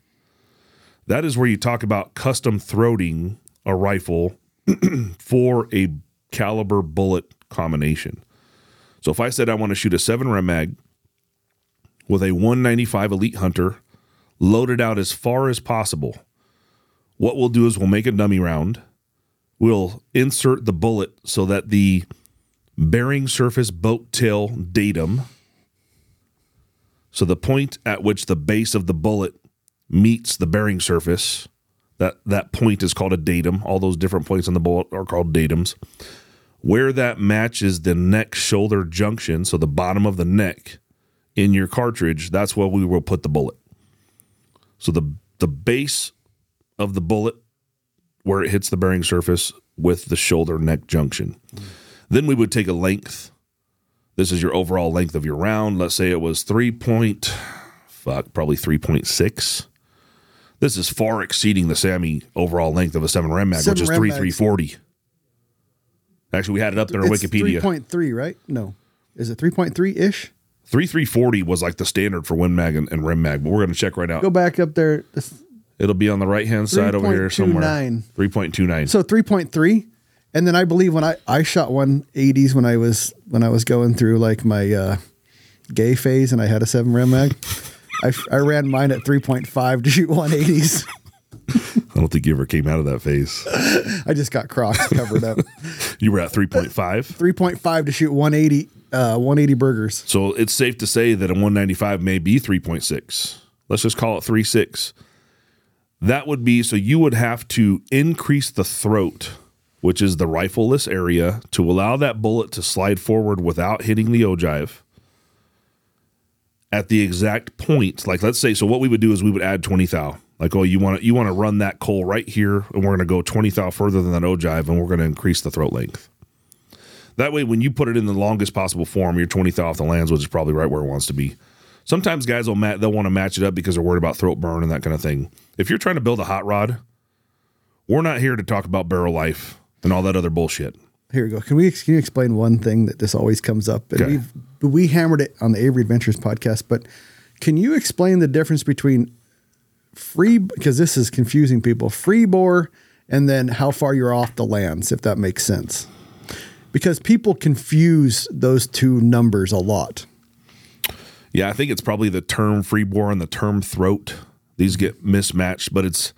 Speaker 1: That is where you talk about custom throating a rifle for a caliber bullet combination. So if I said I want to shoot a seven rem mag with a 195 Elite Hunter loaded out as far as possible, what we'll do is we'll make a dummy round. We'll insert the bullet so that the bearing surface boat tail datum, so the point at which the base of the bullet meets the bearing surface, that that point is called a datum. All those different points on the bullet are called datums. Where that matches the neck shoulder junction, so the bottom of the neck in your cartridge, that's where we will put the bullet. So the the base of the bullet where it hits the bearing surface with the shoulder neck junction. Then we would take a length. This is your overall length of your round. Let's say it was 3 point fuck, probably 3.6. This is far exceeding the SAAMI overall length of a 7 Rem mag, which is
Speaker 2: Rem
Speaker 1: 3 340. Actually, we had it up there on
Speaker 2: It's
Speaker 1: Wikipedia.
Speaker 2: 3.3, right? No. Is it 3.3 ish?
Speaker 1: 3340 was like the standard for Win Mag and, and Rem Mag, but we're going to check right now.
Speaker 2: Go back up there.
Speaker 1: It'll be on the right hand side over here somewhere.
Speaker 2: 3.29.
Speaker 1: 3.29.
Speaker 2: So 3.3. And then I believe when I, I shot 180s when I was when I was going through like my uh, gay phase and I had a 7 Rem mag, I, I ran mine at 3.5 to shoot 180s.
Speaker 1: I don't think you ever came out of that phase.
Speaker 2: I just got Crocs covered up.
Speaker 1: You were at 3.5.
Speaker 2: 3.5 to shoot 180 uh, 180 Bergers.
Speaker 1: So it's safe to say that a 195 may be 3.6. Let's just call it 3.6. That would be so you would have to increase the throat, which is the rifleless area, to allow that bullet to slide forward without hitting the ogive at the exact point. Like let's say, so what we would do is we would add 20 thou. Like, oh, you want to you want to run that coal right here, and we're going to go 20 thou further than that ogive, and we're going to increase the throat length. That way, when you put it in the longest possible form, you're 20 thou off the lands, which is probably right where it wants to be. Sometimes guys will ma- they'll want to match it up because they're worried about throat burn and that kind of thing. If you're trying to build a hot rod, we're not here to talk about barrel life and all that other bullshit.
Speaker 2: Here we go. Can we can you explain one thing that this always comes up? And
Speaker 1: Okay.
Speaker 2: we've we hammered it on the Avery Adventures podcast, but can you explain the difference between free because this is confusing people, free bore and then how far you're off the lands, if that makes sense. Because people confuse those two numbers a lot.
Speaker 1: Yeah, I think it's probably the term freebore and the term throat. These get mismatched, but it's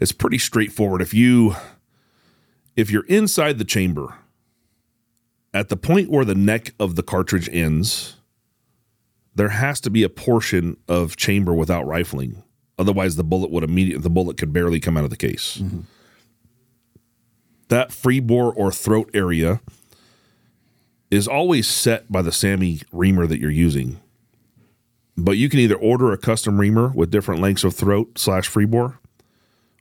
Speaker 1: it's pretty straightforward. If you if you're inside the chamber at the point where the neck of the cartridge ends, there has to be a portion of chamber without rifling. Otherwise, the bullet would immediately the bullet could barely come out of the case. Mm-hmm. That free bore or throat area is always set by the SAAMI reamer that you're using but you can either order a custom reamer with different lengths of throat slash freebore,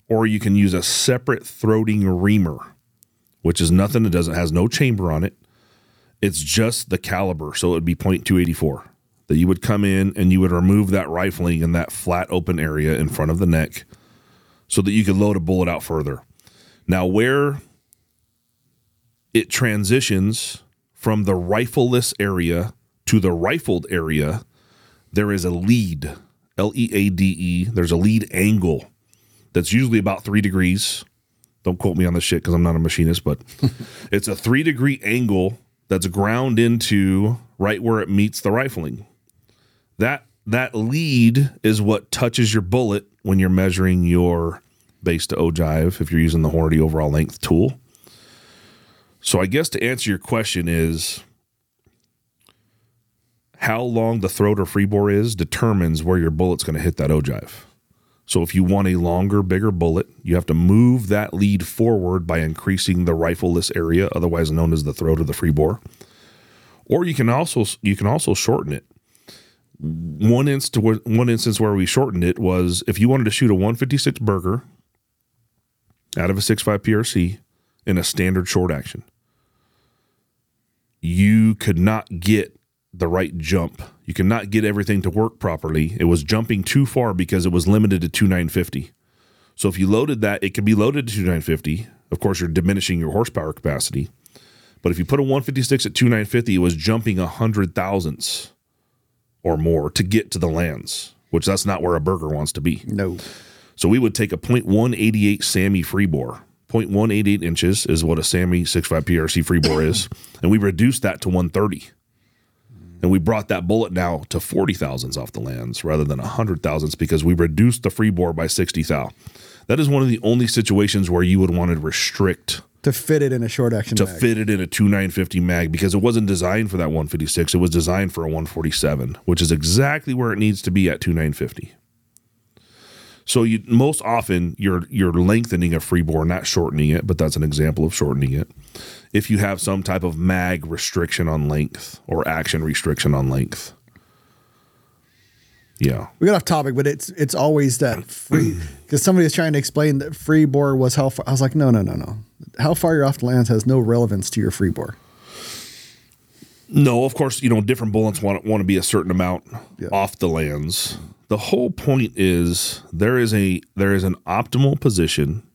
Speaker 1: or you can use a separate throating reamer, which is nothing. It doesn't has no chamber on it. It's just the caliber, so it would be .284 that you would come in and you would remove that rifling in that flat open area in front of the neck, so that you could load a bullet out further. Now, where it transitions from the rifleless area to the rifled area there is a lead, L E A D E. There's a lead angle that's usually about three degrees. Don't quote me on this shit because I'm not a machinist, but it's a three degree angle that's ground into right where it meets the rifling. That that lead is what touches your bullet when you're measuring your base to ogive if you're using the Hornady overall length tool. So I guess to answer your question is how long the throat or freebore is determines where your bullet's going to hit that ogive. So if you want a longer, bigger bullet, you have to move that lead forward by increasing the rifleless area, otherwise known as the throat of the freebore. Or you can also you can also shorten it. One instance one instance where we shortened it was if you wanted to shoot a 156 Berger out of a 6.5 PRC in a standard short action, you could not get the right jump. You cannot get everything to work properly. It was jumping too far because it was limited to 2950. So if you loaded that, it could be loaded to 2950. Of course, you're diminishing your horsepower capacity. But if you put a 156 at 2950, it was jumping a hundred thousandths or more to get to the lands, which that's not where a Berger wants to be.
Speaker 2: No.
Speaker 1: So we would take a .188 SAAMI freebore, 0.188 inches is what a SAAMI 6.5 PRC free bore is, and we reduced that to 130. And we brought that bullet now to 40 thousandths off the lands rather than 100 thousandths because we reduced the free bore by 60 thou. That is one of the only situations where you would want to restrict
Speaker 2: to fit it in a short action
Speaker 1: to
Speaker 2: mag.
Speaker 1: fit it in a 2950 mag because it wasn't designed for that 156. It was designed for a 147, which is exactly where it needs to be at 2950. So you most often you're you're lengthening a free bore, not shortening it, but that's an example of shortening it. If you have some type of mag restriction on length or action restriction on length. Yeah.
Speaker 2: we got off topic, but it's it's always that free because somebody was trying to explain that free bore was how far. I was like, no, no, no, no. How far you're off the lands has no relevance to your free bore.
Speaker 1: No, of course, you know, different bullets want want to be a certain amount
Speaker 2: Yeah.
Speaker 1: off the lands. The whole point is there is a there is an optimal position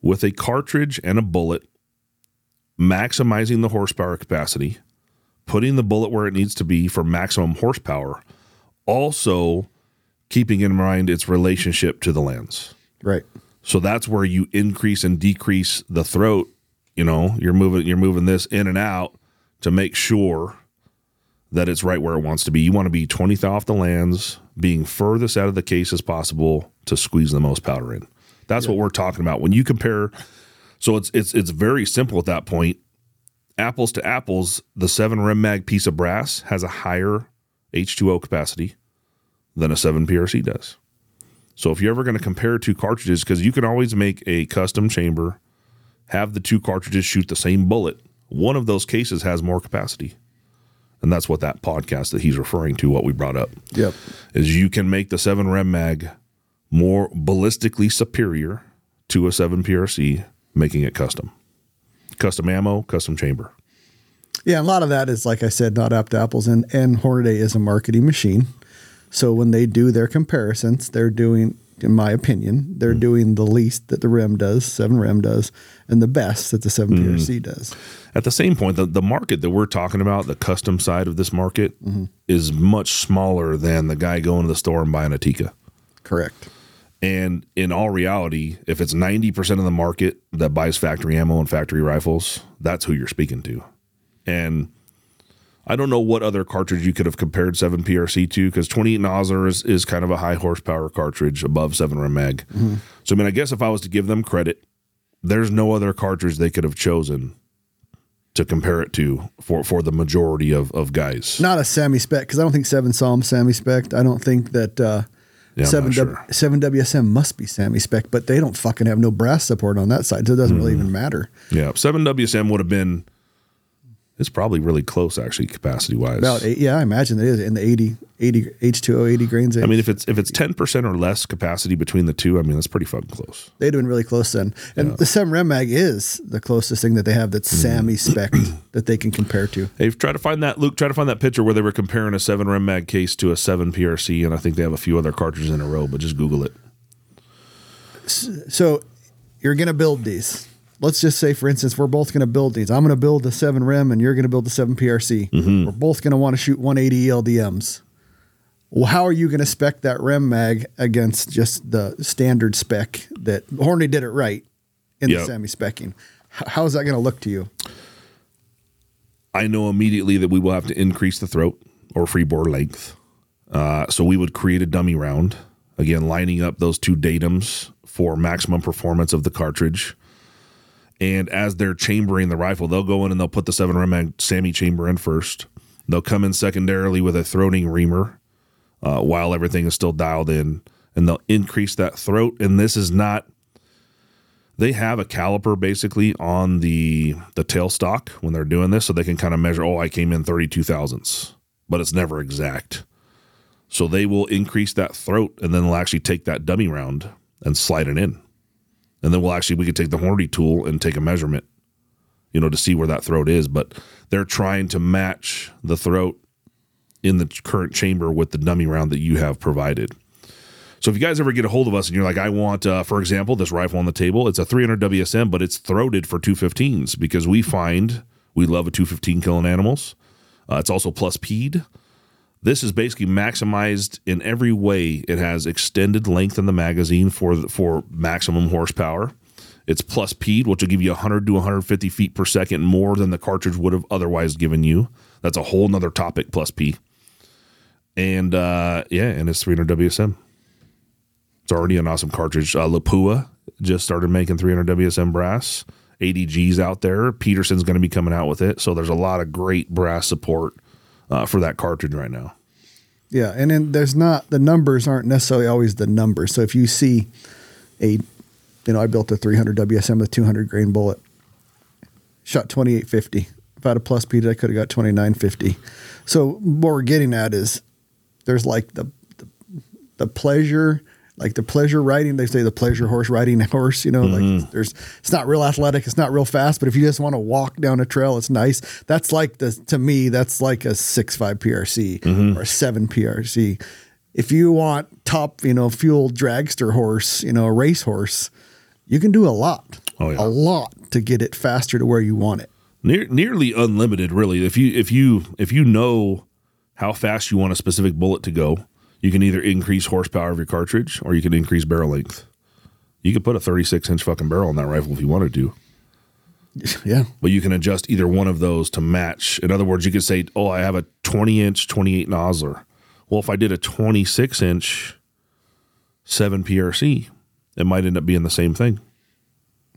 Speaker 1: with a cartridge and a bullet maximizing the horsepower capacity, putting the bullet where it needs to be for maximum horsepower, also keeping in mind its relationship to the lands
Speaker 2: Right.
Speaker 1: So that's where you increase and decrease the throat. You know, you're moving you're moving this in and out to make sure that it's right where it wants to be. You want to be 20th off the lands, being furthest out of the case as possible to squeeze the most powder in. That's what we're talking about. When you compare so it's it's it's very simple at that point. Apples to apples, the 7 Rem Mag piece of brass has a higher H2O capacity than a 7 PRC does. So if you're ever going to compare two cartridges, because you can always make a custom chamber, have the two cartridges shoot the same bullet. One of those cases has more capacity. And that's what that podcast that he's referring to, what we brought up,
Speaker 2: Yep.
Speaker 1: is you can make the 7 Rem Mag more ballistically superior to a 7 PRC, making it custom. Custom ammo, custom chamber.
Speaker 2: Yeah, a lot of that is like I said, not apt to apples, and and Hornady is a marketing machine. So when they do their comparisons, they're doing, in my opinion, they're mm. doing the least that the REM does, 7REM does, and the best that the seven mm. PRC does.
Speaker 1: At the same point, the, the market that we're talking about, the custom side of this market, mm-hmm. is much smaller than the guy going to the store and buying a Tikka.
Speaker 2: Correct.
Speaker 1: And in all reality, if it's 90% of the market that buys factory ammo and factory rifles, that's who you're speaking to. And I don't know what other cartridge you could have compared 7 PRC to because 28 Nosler is, is kind of a high horsepower cartridge above 7 Rem Mag. So, I mean, I guess if I was to give them credit, there's no other cartridge they could have chosen to compare it to for, for the majority of, of guys.
Speaker 2: Not a SAAMI spec because I don't think seven saw him SAAMI spec. I don't think that uh,
Speaker 1: Yeah,
Speaker 2: seven W-
Speaker 1: sure.
Speaker 2: seven WSM must be SAAMI spec, but they don't fucking have no brass support on that side, so it doesn't really
Speaker 1: Mm-hmm.
Speaker 2: even matter.
Speaker 1: Yeah, 7 WSM would have been, it's probably really close actually, capacity wise.
Speaker 2: About eight, yeah, I imagine it is in the 80, 80 H2O 80 grains.
Speaker 1: I mean, if it's if it's ten percent or less capacity between the two, I mean that's pretty fucking close.
Speaker 2: They'd have been really close then. And the 7 Rem Mag is the closest thing that they have that's mm. SAAMI spec that they can compare to.
Speaker 1: They've tried to find that Luke. Try to find that picture where they were comparing a seven Rem Mag case to a seven PRC, and I think they have a few other cartridges in a row. But just Google it.
Speaker 2: So you're going to build these. Let's just say, for instance, we're both going to build these. I'm going to build the 7 Rem and you're going to build the 7 PRC. We're both going to want to shoot 180 LDMs. Well, how are you going to spec that Rem mag against just the standard spec that Hornady did it right in the
Speaker 1: Yep.
Speaker 2: SAAMI specking? H- How is that going to look to you?
Speaker 1: I know immediately that we will have to increase the throat or free bore length. Uh, so we would create a dummy round again, lining up those two datums for maximum performance of the cartridge. And as they're chambering the rifle, they'll go in and they'll put the seven Mag SAAMI chamber in first. They'll come in secondarily with a throating reamer uh, while everything is still dialed in, and they'll increase that throat. And this is not. They have a caliper basically on the the tailstock when they're doing this, so they can kind of measure. Oh, I came in thirty two thousandths, but it's never exact. So they will increase that throat, and then they'll actually take that dummy round and slide it in, and then we'll actually we could take the Hornady tool and take a measurement, you know, to see where that throat is. But they're trying to match the throat in the current chamber with the dummy round that you have provided. So if you guys ever get a hold of us and you're like, I want, uh, for example, this rifle on the table, it's a 300 WSM, but it's throated for 215s because we find we love a 215 killing animals. Uh, it's also plus P'd. This is basically maximized in every way. It has extended length in the magazine for for maximum horsepower. It's plus P, which will give you 100 to 150 feet per second more than the cartridge would have otherwise given you. That's a whole nother topic, plus P. And uh, yeah, and it's 300 WSM. It's already an awesome cartridge. Uh, Lapua just started making 300 WSM brass. ADG's out there. Peterson's going to be coming out with it. So there's a lot of great brass support uh, for that cartridge right now.
Speaker 2: Yeah, and then there's not the numbers aren't necessarily always the numbers. So if you see a, you know, I built a 300 WSM with 200 grain bullet, shot 2850. If I had a plus P, I could have got 2950. So what we're getting at is there's like the the, the pleasure. Like the pleasure riding, they say the pleasure horse riding horse, you know, like mm-hmm. there's, it's not real athletic, it's not real fast, but if you just want to walk down a trail, it's nice. That's like the, to me, that's like a six five PRC mm-hmm. or a seven PRC. If you want top, you know, fuel dragster horse, you know, a race horse, you can do a lot,
Speaker 1: Oh, yeah.
Speaker 2: a lot to get it faster to where you want it.
Speaker 1: Near, nearly unlimited, really. If you if you if you know how fast you want a specific bullet to go, you can either increase horsepower of your cartridge or you can increase barrel length. You could put a 36 inch fucking barrel on that rifle if you wanted to,
Speaker 2: Yeah.
Speaker 1: but you can adjust either one of those to match. In other words, you could say, "Oh, I have a 20 inch 28 Nosler." Well, if I did a 26 inch 7 PRC, it might end up being the same thing.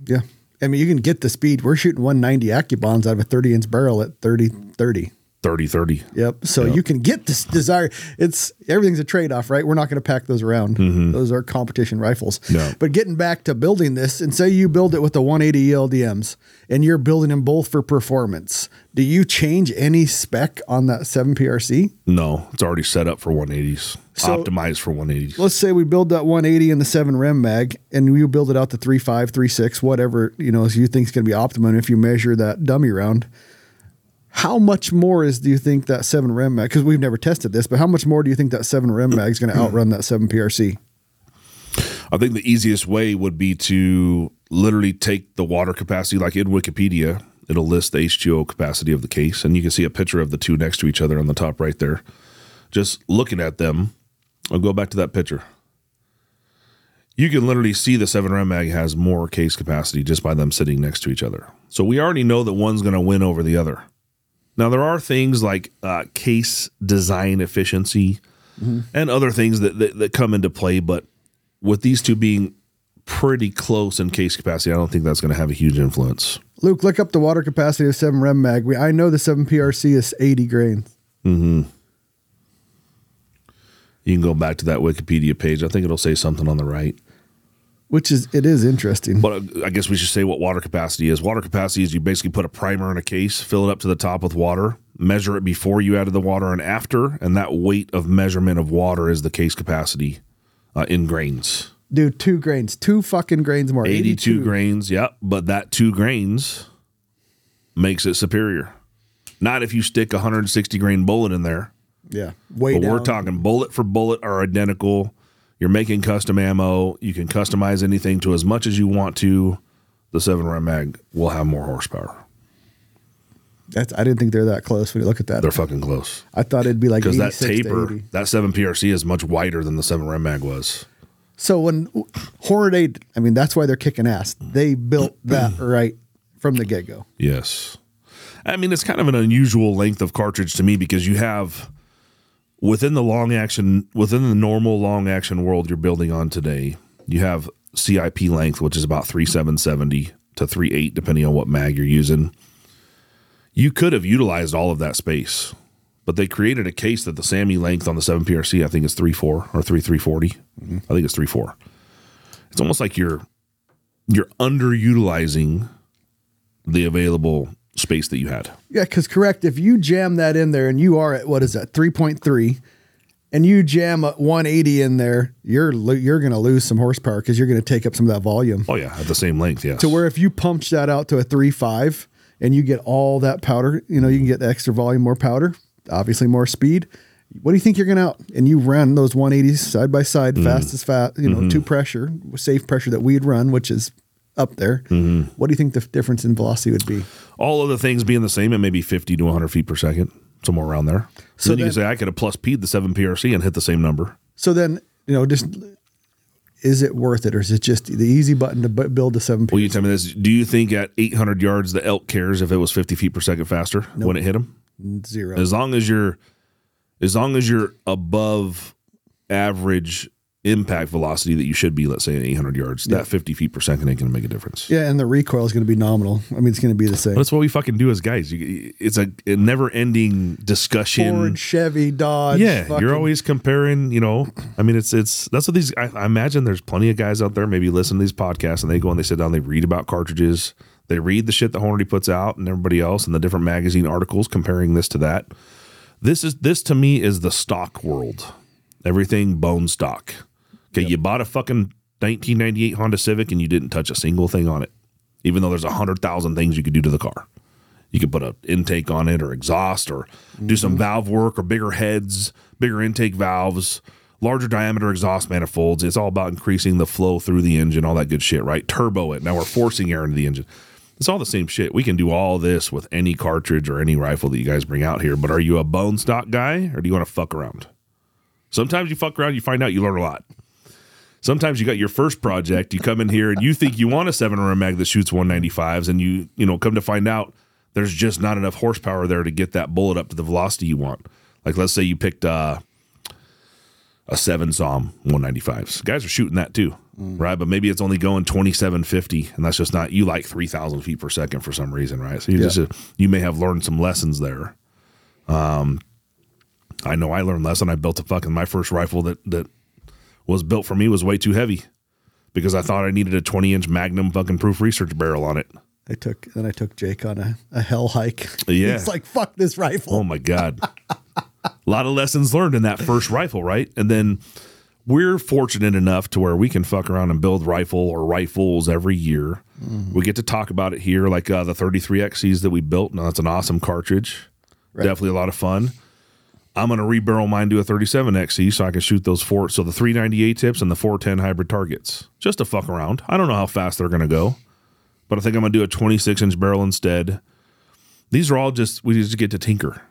Speaker 2: Yeah. I mean, you can get the speed. We're shooting 190 AccuBonds out of a 30 inch barrel at 30 30.
Speaker 1: 30 30.
Speaker 2: Yep. So you can get this desire. It's everything's a trade off, right? We're not going to pack those around. Mm-hmm. Those are competition rifles.
Speaker 1: No.
Speaker 2: But getting back to building this, and say you build it with the 180 ELDMs, and you're building them both for performance. Do you change any spec on that 7 PRC?
Speaker 1: No, it's already set up for 180s.
Speaker 2: So-
Speaker 1: optimized for 180s.
Speaker 2: Let's say we build that 180 in the 7 rem mag, and you build it out to 3.5, 3.6, whatever you know you think is going to be optimum. If you measure that dummy round, how much more is do you think that 7 rem mag? Because we've never tested this, but how much more do you think that 7 rem mag is going to mm-hmm. outrun that 7 PRC?
Speaker 1: I think the easiest way would be to literally take the water capacity, like in Wikipedia, it'll list the H2O capacity of the case, and you can see a picture of the two next to each other on the top right there. Just looking at them, I'll go back to that picture. You can literally see the 7 Rem Mag has more case capacity just by them sitting next to each other. So we already know that one's going to win over the other. Now, there are things like uh, case design efficiency and other things that, that, that come into play, but with these two being pretty close in case capacity, I don't think that's going to have a huge influence.
Speaker 2: Luke, look up the water capacity of 7 rem mag. We, I know the 7 PRC is 80 grains.
Speaker 1: You can go back to that Wikipedia page. I think it'll say something on the right.
Speaker 2: Which is it is interesting.
Speaker 1: But uh, I guess we should say what water capacity is. Water capacity is you basically put a primer in a case, fill it up to the top with water, measure it before you added the water and after, and that weight of measurement of water is the case capacity uh, in grains.
Speaker 2: Dude, two grains, two fucking grains more.
Speaker 1: 82 grains, yep. But that two grains makes it superior. Not if you stick a 160 grain bullet in there.
Speaker 2: Yeah, way
Speaker 1: But
Speaker 2: down.
Speaker 1: we're talking bullet for bullet are identical. You're making custom ammo. You can customize anything to as much as you want to. The 7 Rem Mag will have more horsepower.
Speaker 2: That's, I didn't think they're that close when you look at that.
Speaker 1: They're fucking close.
Speaker 2: I thought it'd be like
Speaker 1: Because that taper, that 7 PRC is much wider than the 7 Rem Mag was.
Speaker 2: So when Hornady, I mean, that's why they're kicking ass. They built that right from the get go.
Speaker 1: Yes. I mean, it's kind of an unusual length of cartridge to me because you have within the long action, within the normal long action world you're building on today, you have CIP length, which is about 3770 to 38, depending on what mag you're using. You could have utilized all of that space, but they created a case that the SAAMI length on the 7PRC, I think is 3.4 or 3.340. Mm-hmm. I think it's 3.4. It's almost like you're you're underutilizing the available space that you had.
Speaker 2: Yeah, because correct, if you jam that in there and you are at what is that, 3.3, and you jam a 180 in there, you're lo- you're going to lose some horsepower because you're going to take up some of that volume.
Speaker 1: Oh yeah, at the same length, yes.
Speaker 2: To where if you punch that out to a 3.5 and you get all that powder, you know, you can get the extra volume, more powder, obviously more speed. What do you think you're going to out? And you run those 180s side by side, mm. fast as fast, you know, to mm-hmm. pressure, safe pressure that we'd run, which is up there. Mm-hmm. What do you think the difference in velocity would be?
Speaker 1: all other things being the same, it may be 50 to 100 feet per second, somewhere around there. So
Speaker 2: So
Speaker 1: then you can say I could have plus P'd the 7 PRC and hit the same number.
Speaker 2: So then, you know, just is it worth it, or is it just the easy button to build a seven?
Speaker 1: Will you tell me this? Do you think at 800 yards the elk cares if it was 50 feet per second faster when it hit him?
Speaker 2: zero?
Speaker 1: As long as you're, as long as you're above average impact velocity that you should be, let's say at 800 yards, that 50 feet per second ain't gonna make a difference.
Speaker 2: yeah, and the recoil is going to be nominal. I mean, it's going to be the same.
Speaker 1: But that's what we fucking do as guys. You, it's a, a never-ending discussion.
Speaker 2: Ford, Chevy, Dodge.
Speaker 1: yeah,
Speaker 2: fucking-
Speaker 1: you're always comparing. You know, I mean, it's it's that's what these. I, I imagine there's plenty of guys out there maybe listen to these podcasts and they go and they sit down, they read about cartridges, they read the shit that Hornady puts out and everybody else and the different magazine articles comparing this to that. This is this to me is the stock world. Everything bone stock. Okay, you bought a fucking 1998 Honda Civic and you didn't touch a single thing on it, even though there's a hundred thousand things you could do to the car. You could put an intake on it or exhaust or do some mm-hmm. valve work or bigger heads, bigger intake valves, larger diameter exhaust manifolds. It's all about increasing the flow through the engine, all that good shit, right? Turbo it. Now we're forcing air into the engine. It's all the same shit. We can do all this with any cartridge or any rifle that you guys bring out here. But are you a bone stock guy or do you want to fuck around? Sometimes you fuck around, you find out you learn a lot. Sometimes you got your first project, you come in here and you think you want a seven or a mag that shoots 195s, and you, you know, come to find out there's just not enough horsepower there to get that bullet up to the velocity you want. Like let's say you picked uh, a seven SAUM 195s. Guys are shooting that too, right? But maybe it's only going 2750, and that's just not you like 3,000 feet per second for some reason, right? So you just you may have learned some lessons there. Um, I know I learned lesson. I built a fucking my first rifle that that was built for me was way too heavy because I thought I needed a 20 inch Magnum fucking proof research barrel on it.
Speaker 2: I took then I took Jake on a, a hell hike.
Speaker 1: Yeah.
Speaker 2: it's like fuck this rifle.
Speaker 1: Oh my god. a lot of lessons learned in that first rifle, right? And then we're fortunate enough to where we can fuck around and build rifle or rifles every year. We get to talk about it here, like uh, the 33XCs that we built. Now that's an awesome cartridge. Definitely a lot of fun. I'm going to rebarrel mine to a 37XC so I can shoot those four. So the 398 tips and the 410 hybrid targets just to fuck around. I don't know how fast they're going to go, but I think I'm going to do a 26 inch barrel instead. These are all just, we just get to tinker,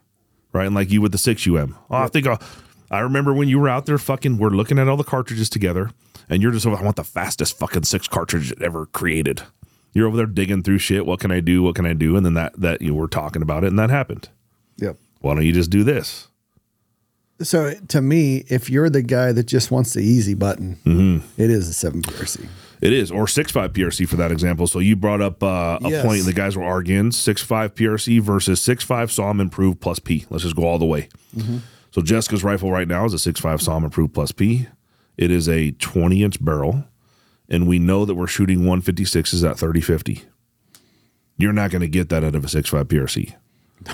Speaker 1: right? And like you with the 6UM. Oh, I think I'll, I remember when you were out there fucking, we're looking at all the cartridges together and you're just, I want the fastest fucking six cartridge ever created. You're over there digging through shit. What can I do? What can I do? And then that, that you were talking about it and that happened.
Speaker 2: Yep.
Speaker 1: Why don't you just do this?
Speaker 2: So to me, if you're the guy that just wants the easy button,
Speaker 1: Mm-hmm.
Speaker 2: it is a seven PRC.
Speaker 1: It is, or six five PRC for that example. So you brought up uh, a
Speaker 2: Yes.
Speaker 1: point. The guys were arguing six five PRC versus six five SAUM improved plus P. Let's just go all the way. So Jessica's rifle right now is a six five SAUM improved plus P. It is a twenty inch barrel, and we know that we're shooting one fifty sixes at thirty fifty. You're not going to get that out of a six five PRC.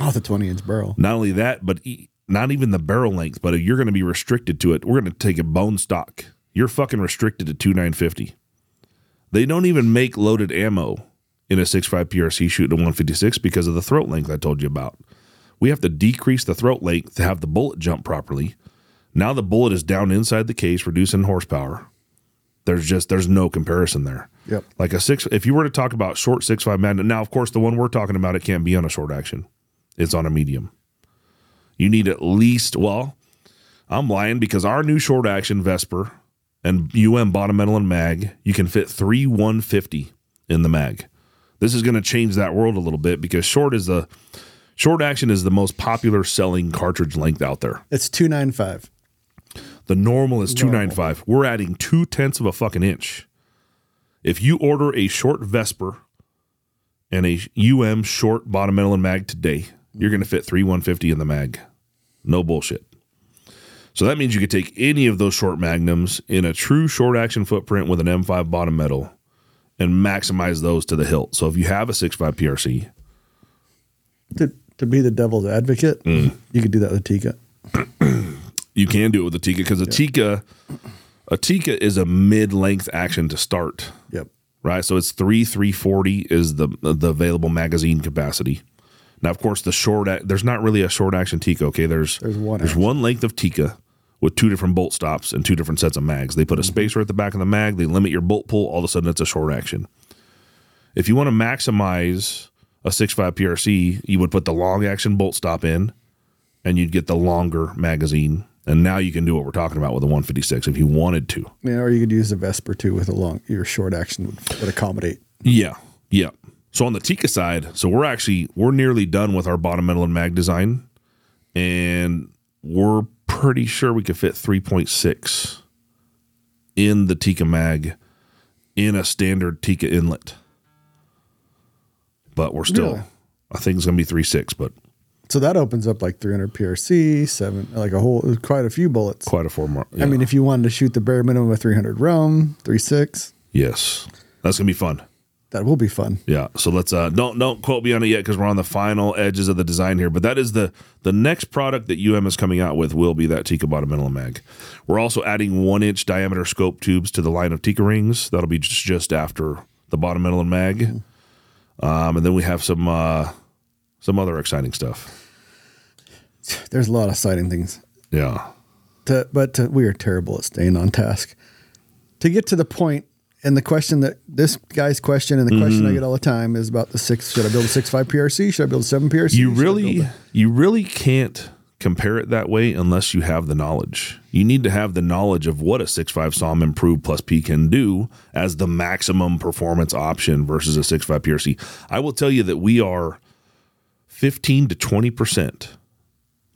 Speaker 2: Oh, the 20 inch barrel.
Speaker 1: Not only that, but not even the barrel length, but you're going to be restricted to it. We're going to take a bone stock. You're fucking restricted to 2950. They don't even make loaded ammo in a 6.5 PRC shooting a 156 because of the throat length I told you about. We have to decrease the throat length to have the bullet jump properly. Now the bullet is down inside the case, reducing horsepower. There's just there's no comparison there.
Speaker 2: Yep.
Speaker 1: Like a six, if you were to talk about short six five Magnum, now of course the one we're talking about it can't be on a short action. It's on a medium. You need at least well, I'm lying because our new short action Vesper and UM bottom metal and mag, you can fit three 150 in the mag. This is going to change that world a little bit because short is the short action is the most popular selling cartridge length out there.
Speaker 2: It's 295.
Speaker 1: The normal is 295. We're adding two tenths of a fucking inch. If you order a short Vesper and a UM short bottom metal and mag today, you're going to fit three 150 in the mag. No bullshit. So that means you could take any of those short magnums in a true short action footprint with an M5 bottom metal and maximize those to the hilt. So if you have a 6.5 PRC,
Speaker 2: To, to be the devil's advocate,
Speaker 1: Mm.
Speaker 2: you could do that with a Tikka.
Speaker 1: you can do it with a Tikka because a Tikka, a Tikka is a mid-length action to start.
Speaker 2: Yep.
Speaker 1: right? So it's three three forty is the the available magazine capacity. Now, of course, the short ac- there's not really a short action Tikka. Okay, there's
Speaker 2: There's one
Speaker 1: there's
Speaker 2: action.
Speaker 1: one length of Tikka with two different bolt stops and two different sets of mags. They put a mm-hmm. spacer at the back of the mag. They limit your bolt pull. All of a sudden, it's a short action. If you want to maximize a 6.5 PRC, you would put the long action bolt stop in, and you'd get the longer magazine And now you can do what we're talking about with a 156 if you wanted to.
Speaker 2: Yeah, or you could use a Vesper too with a long your short action would, would accommodate.
Speaker 1: Yeah, yeah. So on the Tikka side, so we're actually we're nearly done with our bottom metal and mag design, and we're pretty sure we could fit 3.6 in the Tikka mag in a standard Tikka inlet. But we're still,
Speaker 2: Really?
Speaker 1: I think it's gonna be 3.6, but
Speaker 2: So that opens up like 300 PRC, seven, like a whole, quite a few bullets.
Speaker 1: quite a four more.
Speaker 2: I mean, if you wanted to shoot the bare minimum of 300 roam, 3.6,
Speaker 1: yes, that's gonna be fun.
Speaker 2: That will be fun.
Speaker 1: Yeah. So let's uh don't don't quote me on it yet because we're on the final edges of the design here. But that is the the next product that UM is coming out with will be that Tikka bottom metal mag. We're also adding one inch diameter scope tubes to the line of Tikka rings. That'll be just, just after the bottom metal and mag. Um, and then we have some uh some other exciting stuff.
Speaker 2: There's a lot of exciting things.
Speaker 1: Yeah.
Speaker 2: To, but to, we are terrible at staying on task. To get to the point, and the question that this guy's question and the question
Speaker 1: Mm-hmm.
Speaker 2: I get all the time is about the six. Should I build a six five PRC? Should I build a seven PRC?
Speaker 1: You
Speaker 2: Should
Speaker 1: really you really can't compare it that way unless you have the knowledge. You need to have the knowledge of what a six five SAUM improved plus P can do as the maximum performance option versus a six five PRC. I will tell you that we are 15 to 20%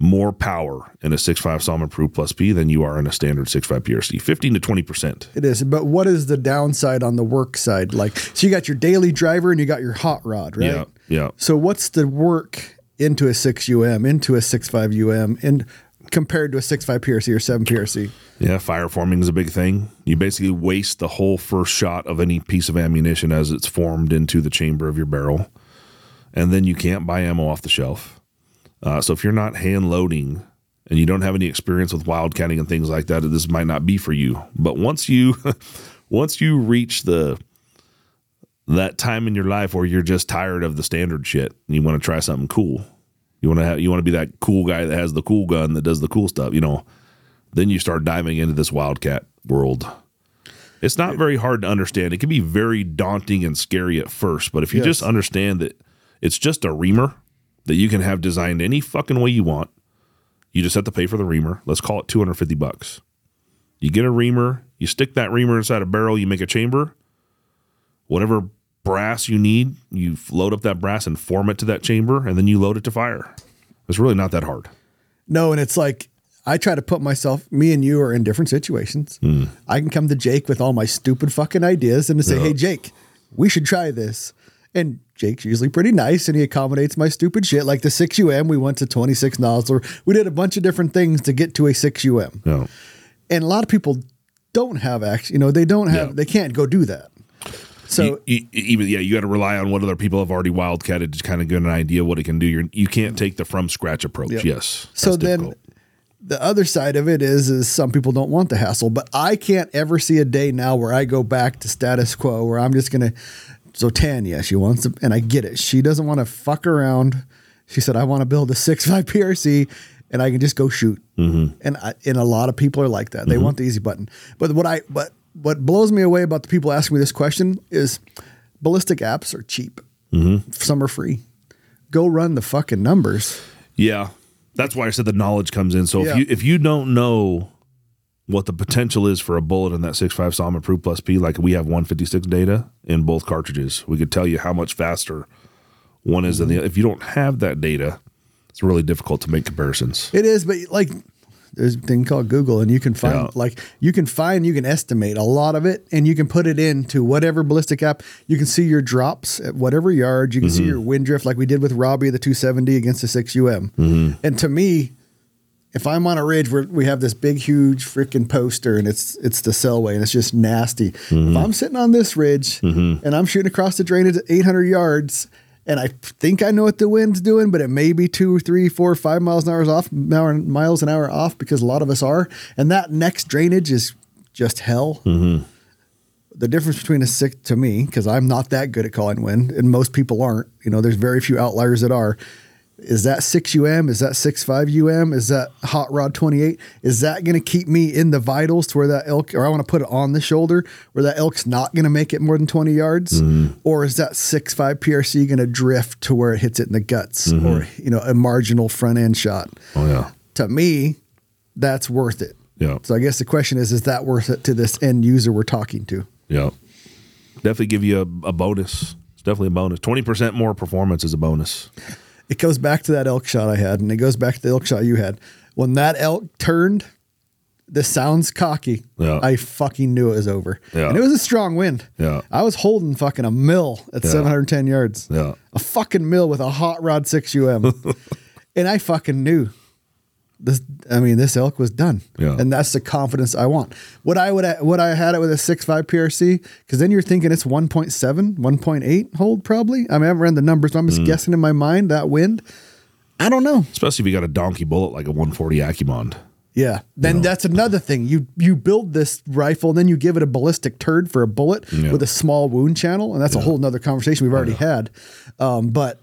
Speaker 1: more power in a 6.5 SAUM improved plus P than you are in a standard 6.5 PRC. 15 to 20%.
Speaker 2: It is, but what is the downside on the work side? Like, so you got your daily driver and you got your hot rod, right?
Speaker 1: Yeah. Yeah.
Speaker 2: So what's the work into a six UM, into a six five UM, and compared to a six five PRC or seven PRC?
Speaker 1: Yeah, fire forming is a big thing. You basically waste the whole first shot of any piece of ammunition as it's formed into the chamber of your barrel, and then you can't buy ammo off the shelf. Uh, so if you're not hand loading and you don't have any experience with wildcatting and things like that, this might not be for you. But once you once you reach the that time in your life where you're just tired of the standard shit and you want to try something cool, you want to have you want to be that cool guy that has the cool gun that does the cool stuff, you know then you start diving into this wildcat world. It's not very hard to understand. It can be very daunting and scary at first, but if you
Speaker 2: Yes.
Speaker 1: just understand that it's just a reamer that you can have designed any fucking way you want, you just have to pay for the reamer. Let's call it 250 bucks. You get a reamer, you stick that reamer inside a barrel, you make a chamber. Whatever brass you need, you load up that brass and form it to that chamber, and then you load it to fire. It's really not that hard.
Speaker 2: No, and it's like I try to put myself. Me and you are in different situations.
Speaker 1: Hmm.
Speaker 2: I can come to Jake with all my stupid fucking ideas and to say, "Hey, Jake, we should try this." And Jake's usually pretty nice, and he accommodates my stupid shit. Like the six UM, we went to twenty six Nosler. We did a bunch of different things to get to a six UM.
Speaker 1: You
Speaker 2: and a lot of people don't have access, you know, they don't have,
Speaker 1: Yeah.
Speaker 2: they can't go do that. So
Speaker 1: you, you- even yeah, you got to rely on what other people have already wildcatted to kind of get an idea what it can do. You're, you can't take the from scratch approach.
Speaker 2: Yep.
Speaker 1: Yes.
Speaker 2: so then
Speaker 1: difficult.
Speaker 2: the other side of it is, is some people don't want the hassle, but I can't ever see a day now where I go back to status quo where I'm just gonna. So Tanya, she wants to, and I get it. She doesn't want to fuck around. She said, "I want to build a six five PRC." And I can just go shoot,
Speaker 1: Mm-hmm.
Speaker 2: and I, and a lot of people are like that. They want the easy button. But what I but what blows me away about the people asking me this question is, ballistic apps are cheap.
Speaker 1: Mm-hmm.
Speaker 2: Some are free. Go run the fucking numbers.
Speaker 1: yeah, that's why I said the knowledge comes in. So
Speaker 2: Yeah.
Speaker 1: if you if you don't know what the potential is for a bullet in that 6.5 SAUM approved plus P, like we have 156 data in both cartridges, we could tell you how much faster one is than the other. If you don't have that data, it's really difficult to make comparisons.
Speaker 2: It is, but like there's a thing called Google, and you can find
Speaker 1: Yeah.
Speaker 2: like you can find you can estimate a lot of it, and you can put it into whatever ballistic app. You can see your drops at whatever yard. You can see your wind drift, like we did with Robbie the 270 against the six UM. And to me, if I'm on a ridge where we have this big, huge freaking poster, and it's it's the Selway, and it's just nasty. If mm-hmm. I'm sitting on this ridge mm-hmm. and I'm shooting across the drainage at 800 yards. And I think I know what the wind's doing, but it may be two, three, four, five miles an hour off, miles an hour off, because a lot of us are. And that next drainage is just hell. Mm-hmm. The difference between a six to me, because I'm not that good at calling wind, and most people aren't. You know, there's very few outliers that are. Is that six UM? Is that six five UM? Is that hot rod twenty eight? Is that going to keep me in the vitals to where that elk, or I want to put it on the shoulder where that elk's not going to make it more than twenty yards, or is that six five PRC going to drift to where it hits it in the guts, or you know a marginal front end shot?
Speaker 1: Oh yeah.
Speaker 2: to me, that's worth it.
Speaker 1: Yeah.
Speaker 2: So I guess the question is, is that worth it to this end user we're talking to?
Speaker 1: Yeah. Definitely give you a, a bonus. It's definitely a bonus. 20% more performance is a bonus.
Speaker 2: It goes back to that elk shot I had, and it goes back to the elk shot you had. When that elk turned, this sounds cocky.
Speaker 1: Yeah.
Speaker 2: I fucking knew it was over.
Speaker 1: Yeah.
Speaker 2: And it was a strong wind.
Speaker 1: Yeah.
Speaker 2: I was holding fucking a mill at 710 yards.
Speaker 1: Yeah.
Speaker 2: A fucking mill with a hot rod 6 UM. and I fucking knew this I mean this elk was done.
Speaker 1: Yeah.
Speaker 2: And that's the confidence I want. What I would what I had it with a 6.5 PRC cuz then you're thinking it's 1.7, 1.8 hold probably. I mean I haven't ran the numbers, but I'm
Speaker 1: Mm.
Speaker 2: just guessing in my mind that wind. I don't know.
Speaker 1: Especially if you got a donkey bullet like a 140 AccuBond.
Speaker 2: Yeah. Then that's another thing. You you build this rifle, and then you give it a ballistic turd for a bullet
Speaker 1: Yeah.
Speaker 2: with a small wound channel, and that's a whole nother conversation we've already had. Um, but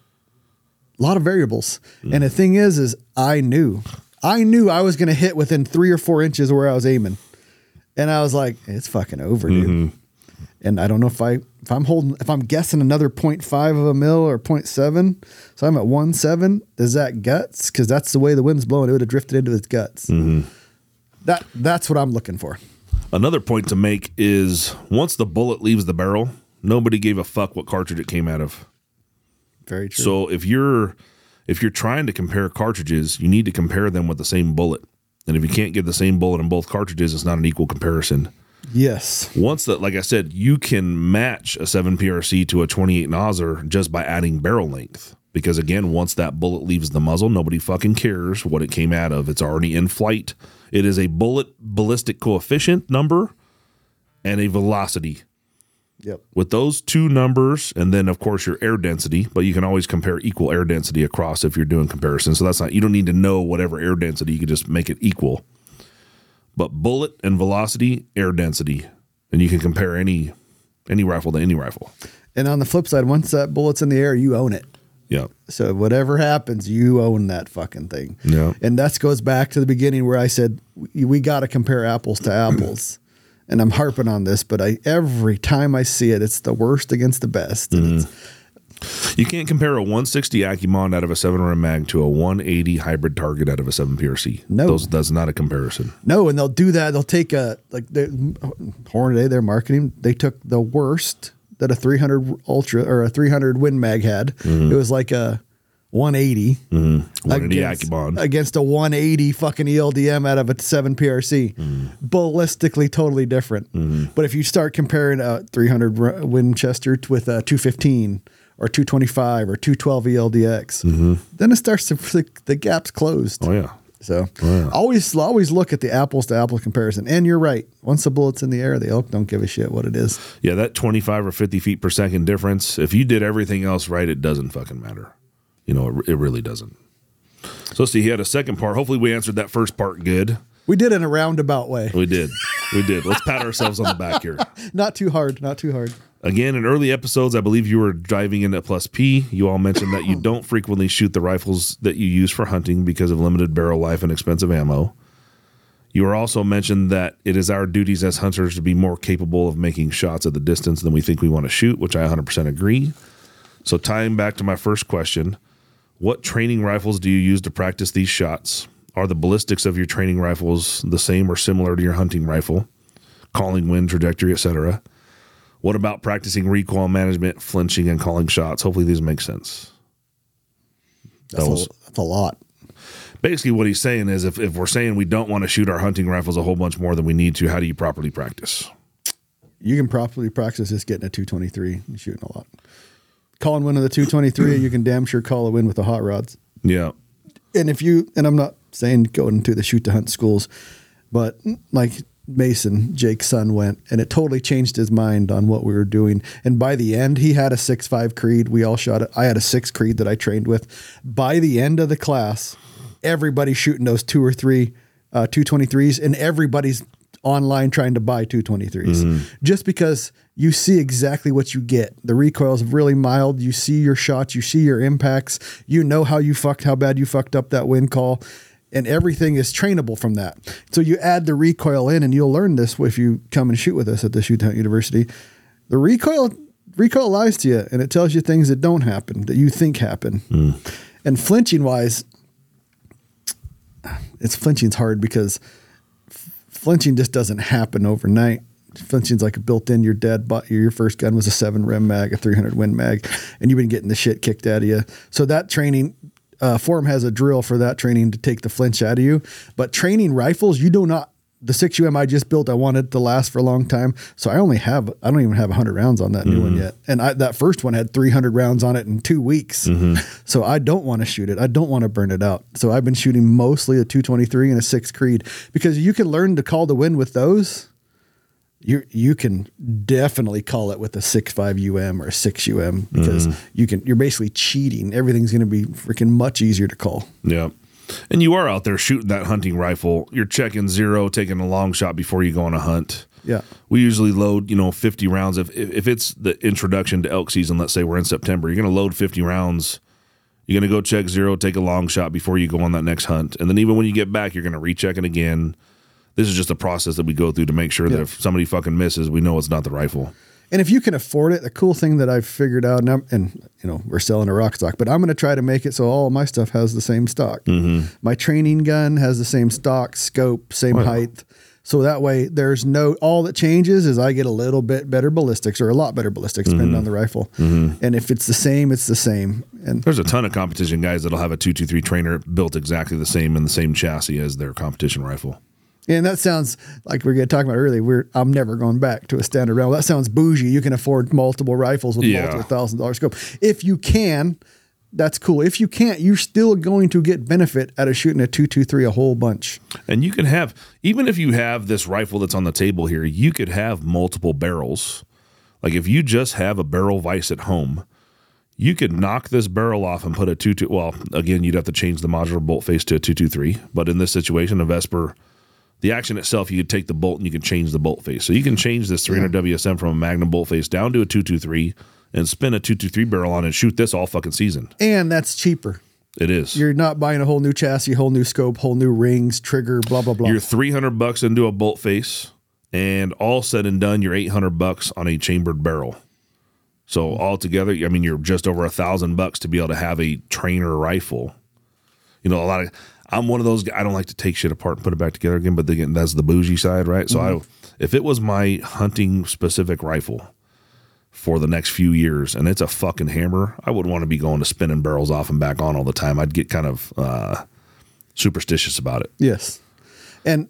Speaker 2: a lot of variables. And the thing is, is I knew, I knew I was going to hit within three or four inches of where I was aiming, and I was like, it's fucking over, dude. Mm-hmm. And I don't know if I if I'm holding if I'm guessing another 0.5 of a mil or 0.7, so I'm at 1.7. Is that guts? Because that's the way the wind's blowing. It would have drifted into its guts. Mm-hmm. That that's what I'm looking for.
Speaker 1: Another point to make is once the bullet leaves the barrel, nobody gave a fuck what cartridge it came out of.
Speaker 2: Very true.
Speaker 1: So if you're if you're trying to compare cartridges, you need to compare them with the same bullet. And if you can't get the same bullet in both cartridges, it's not an equal comparison.
Speaker 2: yes.
Speaker 1: Once that, like I said, you can match a 7 PRC to a 28 Nosler just by adding barrel length. Because again, once that bullet leaves the muzzle, nobody fucking cares what it came out of. It's already in flight. It is a bullet ballistic coefficient number and a velocity.
Speaker 2: Yep.
Speaker 1: With those two numbers, and then of course your air density, but you can always compare equal air density across if you're doing comparison. So that's not you don't need to know whatever air density, you can just make it equal. But bullet and velocity, air density, and you can compare any any rifle to any rifle.
Speaker 2: And on the flip side, once that bullet's in the air, you own it.
Speaker 1: Yeah.
Speaker 2: So whatever happens, you own that fucking thing.
Speaker 1: Yeah.
Speaker 2: And that goes back to the beginning where I said we, we got to compare apples to apples. And I'm harping on this, but I every time I see it, it's the worst against the best. It's,
Speaker 1: You can't compare a 160 AccuBond out of a 7 Rem mag to a 180 hybrid target out of a 7 PRC.
Speaker 2: No.
Speaker 1: Those, that's not a comparison.
Speaker 2: no, and they'll do that. They'll take a like the Hornady, their marketing. They took the worst that a 300 ultra or a 300 Win Mag had. Mm-hmm. It was like a 180 mm-hmm.
Speaker 1: 180
Speaker 2: against, against a 180 fucking ELDM out of a 7 PRC. Mm-hmm. Ballistically totally different. Mm-hmm. But if you start comparing a 300 Winchester with a 215 or 225 or 212 ELDX, then it starts to the, the gap's closed.
Speaker 1: oh, yeah.
Speaker 2: So oh, always always look at the apples to apples comparison. And you're right. Once the bullet's in the air, the elk don't give a shit what it is.
Speaker 1: Yeah, that 25 or 50 feet per second difference, if you did everything else right, it doesn't fucking matter. You know, it, it really doesn't. So, see, he had a second part. Hopefully, we answered that first part good.
Speaker 2: We did in a roundabout way.
Speaker 1: We did. We did. Let's pat ourselves on the back here.
Speaker 2: Not too hard. Not too hard.
Speaker 1: Again, in early episodes, I believe you were driving in at Plus P. You all mentioned that you don't frequently shoot the rifles that you use for hunting because of limited barrel life and expensive ammo. You were also mentioned that it is our duties as hunters to be more capable of making shots at the distance than we think we want to shoot, which I 100% agree. So, tying back to my first question, what training rifles do you use to practice these shots? Are the ballistics of your training rifles the same or similar to your hunting rifle? Calling wind, trajectory, etc. What about practicing recoil management, flinching, and calling shots? Hopefully, these make sense.
Speaker 2: That's,
Speaker 1: That was-
Speaker 2: a, that's a lot.
Speaker 1: Basically, what he's saying is if, if we're saying we don't want to shoot our hunting rifles a whole bunch more than we need to, how do you properly practice?
Speaker 2: You can properly practice just getting a 223 and shooting a lot. Calling one of the 223, you can damn sure call a win with the hot rods.
Speaker 1: Yeah.
Speaker 2: And if you, and I'm not saying going to the shoot to hunt schools, but like Mason, Jake's son went, and it totally changed his mind on what we were doing. And by the end, he had a six five creed. We all shot it. I had a six creed that I trained with. By the end of the class, everybody's shooting those two or three uh, 223s, and everybody's online trying to buy 223s mm-hmm. just because you see exactly what you get. The recoil is really mild. You see your shots, you see your impacts, you know how you fucked, how bad you fucked up that wind call, and everything is trainable from that. So you add the recoil in, and you'll learn this if you come and shoot with us at the Shoot Hunt University. The recoil recoil lies to you, and it tells you things that don't happen that you think happen. Mm. And flinching wise, it's flinching's hard because flinching just doesn't happen overnight. Flinching's like a built-in. Your dad bought you. Your first gun was a seven Rem mag, a 300 win mag, and you've been getting the shit kicked out of you. So that training, uh, Forum has a drill for that training to take the flinch out of you. But training rifles, you do not. The six UM I just built, I wanted it to last for a long time, so I only have I don't even have 100 rounds on that new one yet, and I, that first one had 300 rounds on it in two weeks. So I don't want to shoot it. I don't want to burn it out. So I've been shooting mostly a 223 and a six Creed because you can learn to call the wind with those you you can definitely call it with a six five um or a six um because you can you're basically cheating. Everything's going to be freaking much easier to call.
Speaker 1: Yeah. And you are out there shooting that hunting rifle. You're checking zero, taking a long shot before you go on a hunt.
Speaker 2: Yeah.
Speaker 1: We usually load, you know, 50 rounds. If, if if it's the introduction to elk season, let's say we're in September, you're going to load 50 rounds. You're going to go check zero, take a long shot before you go on that next hunt. And then even when you get back, you're going to recheck it again. This is just a process that we go through to make sure that if somebody fucking misses, we know it's not the rifle.
Speaker 2: And if you can afford it, the cool thing that I've figured out, and, I'm, and you know, we're selling a Rokstock, but I'm going to try to make it so all of my stuff has the same stock. Mm-hmm. My training gun has the same stock, scope, same height. So that way, there's no, all that changes is I get a little bit better ballistics or a lot better ballistics, depending mm-hmm. on the rifle. Mm-hmm. And if it's the same, it's the same. And
Speaker 1: There's a ton of competition guys that'll have a 223 trainer built exactly the same in the same chassis as their competition rifle.
Speaker 2: And that sounds like we are talking about earlier. We're I'm never going back to a standard round. That sounds bougie. You can afford multiple rifles with
Speaker 1: Yeah.
Speaker 2: multiple thousand dollar scope. If you can, that's cool. If you can't, you're still going to get benefit out of shooting a two two three a whole bunch.
Speaker 1: And you can have, even if you have this rifle that's on the table here, you could have multiple barrels. Like if you just have a barrel vise at home, you could knock this barrel off and put a two two. Well, again, you'd have to change the modular bolt face to a two two three. But in this situation, a Vesper, the action itself, you could take the bolt and you can change the bolt face. So you can change this 300 WSM from a Magnum bolt face down to a two two three and spin a two two three barrel on and shoot this all fucking season.
Speaker 2: And that's cheaper.
Speaker 1: It is.
Speaker 2: You're not buying a whole new chassis, whole new scope, whole new rings, trigger, blah blah blah.
Speaker 1: You're 300 bucks into a bolt face, and all said and done, you're 800 bucks on a chambered barrel. So altogether, I mean, you're just over a thousand bucks to be able to have a trainer rifle. You know, a lot of I'm one of those. guys, I don't like to take shit apart and put it back together again, but again, that's the bougie side, right? So I, if it was my hunting specific rifle for the next few years, and it's a fucking hammer, I would want to be going to spinning barrels off and back on all the time. I'd get kind of uh, superstitious about it.
Speaker 2: yes. And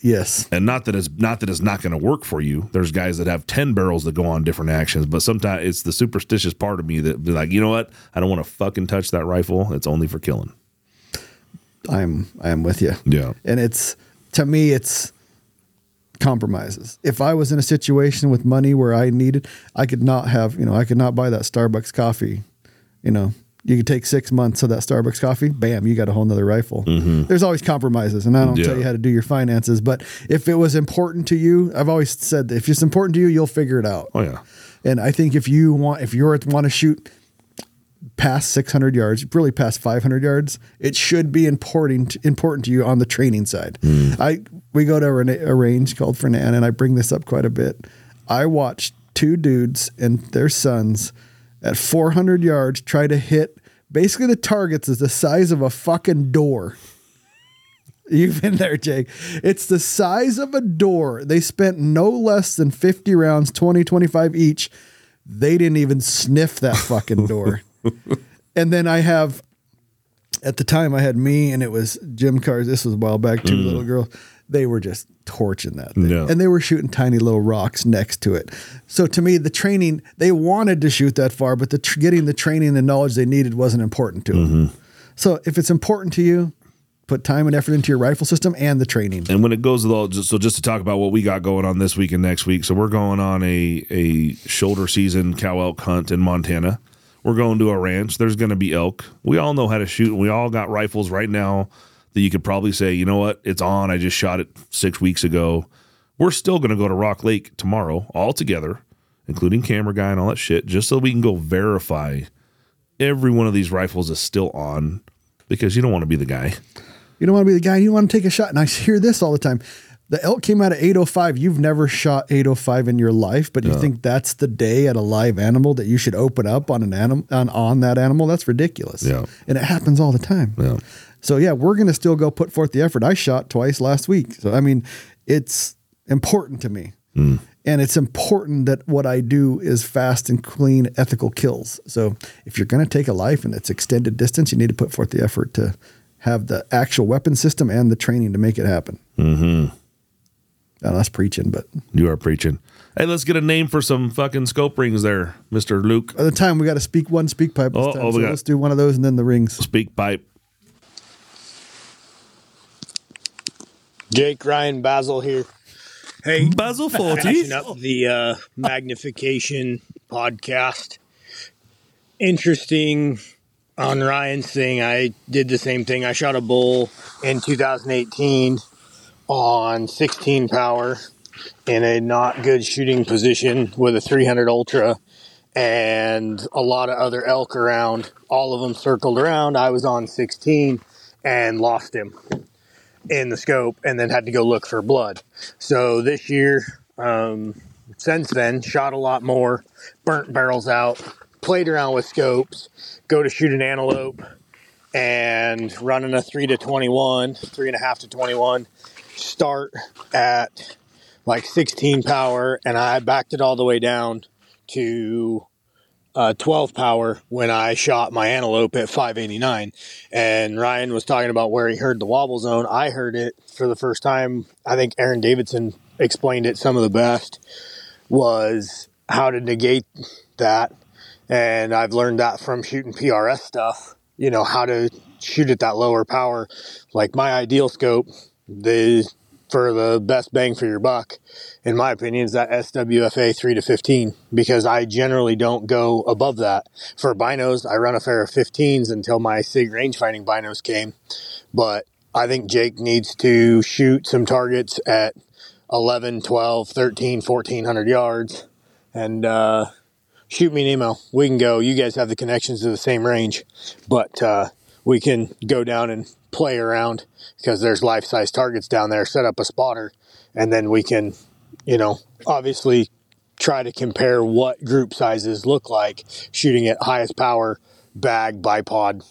Speaker 2: yes.
Speaker 1: and not that it's not that it's not going to work for you. There's guys that have ten barrels that go on different actions, but sometimes it's the superstitious part of me that be like, you know what? I don't want to fucking touch that rifle. It's only for killing.
Speaker 2: I'm I am with you.
Speaker 1: Yeah.
Speaker 2: And it's to me it's compromises. If I was in a situation with money where I needed I could not have, you know, I could not buy that Starbucks coffee, you know. You could take six months of that Starbucks coffee, bam, you got a whole nother rifle. Mm-hmm. There's always compromises, and I don't tell you how to do your finances, but if it was important to you, I've always said that if it's important to you, you'll figure it out.
Speaker 1: Oh yeah.
Speaker 2: And I think if you want, if you want to shoot past 600 yards, really past 500 yards, it should be important important to you on the training side. Hmm. I we go to a, range called Fernan, and I bring this up quite a bit. I watched two dudes and their sons at 400 yards try to hit basically the targets is the size of a fucking door. You've been there, Jake. It's the size of a door. They spent no less than 50 rounds, 20, 25 each. They didn't even sniff that fucking door. and then I have, at the time, I had me and it was Jim Cars. This was a while back, two mm. little girls. They were just torching that thing. And they were shooting tiny little rocks next to it. So to me, the training, they wanted to shoot that far, but the tr- getting the training and the knowledge they needed wasn't important to them. Mm-hmm. So if it's important to you, put time and effort into your rifle system and the training.
Speaker 1: And when it goes the, so just to talk about what we got going on this week and next week. So we're going on a a shoulder season cow elk hunt in Montana. We're going to a ranch. There's going to be elk. We all know how to shoot. and We all got rifles right now that you could probably say, you know what, it's on. I just shot it six weeks ago. We're still going to go to Rock Lake tomorrow, all together, including camera guy and all that shit, just so we can go verify every one of these rifles is still on because you don't want to be the guy.
Speaker 2: You don't want to be the guy. You want to take a shot. And I hear this all the time. The elk came out of 805. You've never shot 805 in your life, but you think that's the day at a live animal that you should open up on an animal on, on that animal? That's ridiculous.
Speaker 1: Yeah.
Speaker 2: And it happens all the time.
Speaker 1: Yeah.
Speaker 2: So yeah, we're gonna still go put forth the effort. I shot twice last week. So I mean, it's important to me. And it's important that what I do is fast and clean, ethical kills. So if you're going to take a life and it's extended distance, you need to put forth the effort to have the actual weapon system and the training to make it happen. Mm-hmm. Now that's preaching, but
Speaker 1: You are preaching. Hey, let's get a name for some fucking scope rings there, Mister Luke.
Speaker 2: by the time we got to speak one SpeakPipe this
Speaker 1: Oh,
Speaker 2: time.
Speaker 1: oh, we
Speaker 2: so
Speaker 1: got-
Speaker 2: let's do one of those and then the rings.
Speaker 1: SpeakPipe.
Speaker 6: Jake Ryan Basil here. Hey,
Speaker 1: Basil
Speaker 6: finishing up the uh, magnification podcast. Interesting on Ryan's thing. I did the same thing. I shot a bull in 2018 on 16 power in a not good shooting position with a 300 ultra and a lot of other elk around. All of them circled around. I was on 16 and lost him in the scope and then had to go look for blood. So this year, um, since then, shot a lot more, burnt barrels out, played around with scopes, go to shoot an antelope, and running a three to 21, three and a half to 21, start at like 16 power, and I backed it all the way down to uh, 12 power when I shot my antelope at 589. And Ryan was talking about where he heard the wobble zone. I heard it for the first time. I think Aaron Davidson explained it some of the best was how to negate that. And I've learned that from shooting PRS stuff, you know, how to shoot at that lower power. Like my ideal scope, the for the best bang for your buck, in my opinion, is that SWFA 3 to 15 because I generally don't go above that. For binos, I run a pair of 15s until my SIG range finding binos came. But I think Jake needs to shoot some targets at 11, 12, 13, 1400 yards and uh, shoot me an email. We can go. You guys have the connections to the same range, but uh, we can go down and play around because there's life size targets down there. Set up a spotter, and then we can, you know, obviously try to compare what group sizes look like shooting at highest power, bag, bipod,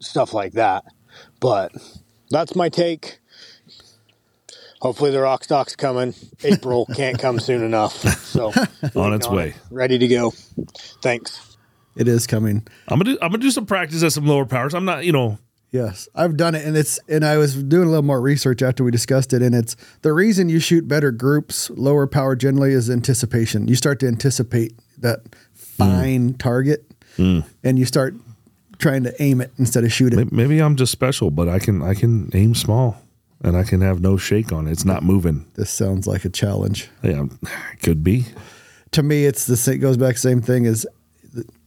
Speaker 6: stuff like that. But that's my take. Hopefully the Rokstock's coming. April can't come soon enough. So
Speaker 1: On its
Speaker 6: waiting
Speaker 1: way.
Speaker 6: it. ready to go. Thanks.
Speaker 2: It is coming.
Speaker 1: I'm gonna do, I'm gonna do some practice at some lower powers. I'm not, you know,
Speaker 2: Yes, I've done it, and it's and I was doing a little more research after we discussed it, and it's the reason you shoot better groups, lower power generally is anticipation. You start to anticipate that fine target, mm. and you start trying to aim it instead of shoot it.
Speaker 1: maybe I'm just special, but I can I can aim small and I can have no shake on it. It's not moving.
Speaker 2: This sounds like a challenge
Speaker 1: Yeah, could be.
Speaker 2: to me. It's the same, goes back same thing as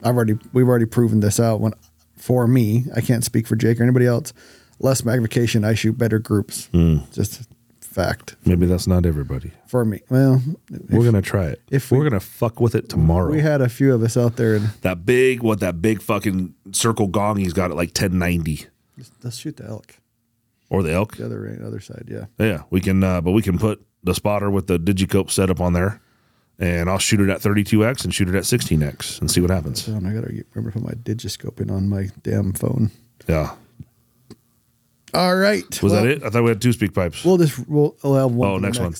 Speaker 2: I've already we've already proven this out. When for me, I can't speak for Jake or anybody else. Less magnification, I shoot better groups. Just fact
Speaker 1: Maybe that's not everybody.
Speaker 2: for me. Well,
Speaker 1: We're gonna try it.
Speaker 2: if
Speaker 1: we're
Speaker 2: we-
Speaker 1: gonna fuck with it tomorrow.
Speaker 2: we had a few of us out there, and
Speaker 1: that big what that big fucking circle gong he's got at like 1090
Speaker 2: let's shoot the elk.
Speaker 1: or the elk.
Speaker 2: The other other side, yeah.
Speaker 1: Yeah, we can, uh, but we can put the spotter with the digiscope setup on there, and I'll shoot it at 32x and shoot it at 16x and see what happens.
Speaker 2: So I gotta remember to put my digiscoping on my damn phone.
Speaker 1: Yeah,
Speaker 2: All right,
Speaker 1: was
Speaker 2: well,
Speaker 1: that it? I thought we had two SpeakPipes.
Speaker 2: We'll just we'll, we'll have one.
Speaker 1: Oh,
Speaker 2: the
Speaker 1: next one.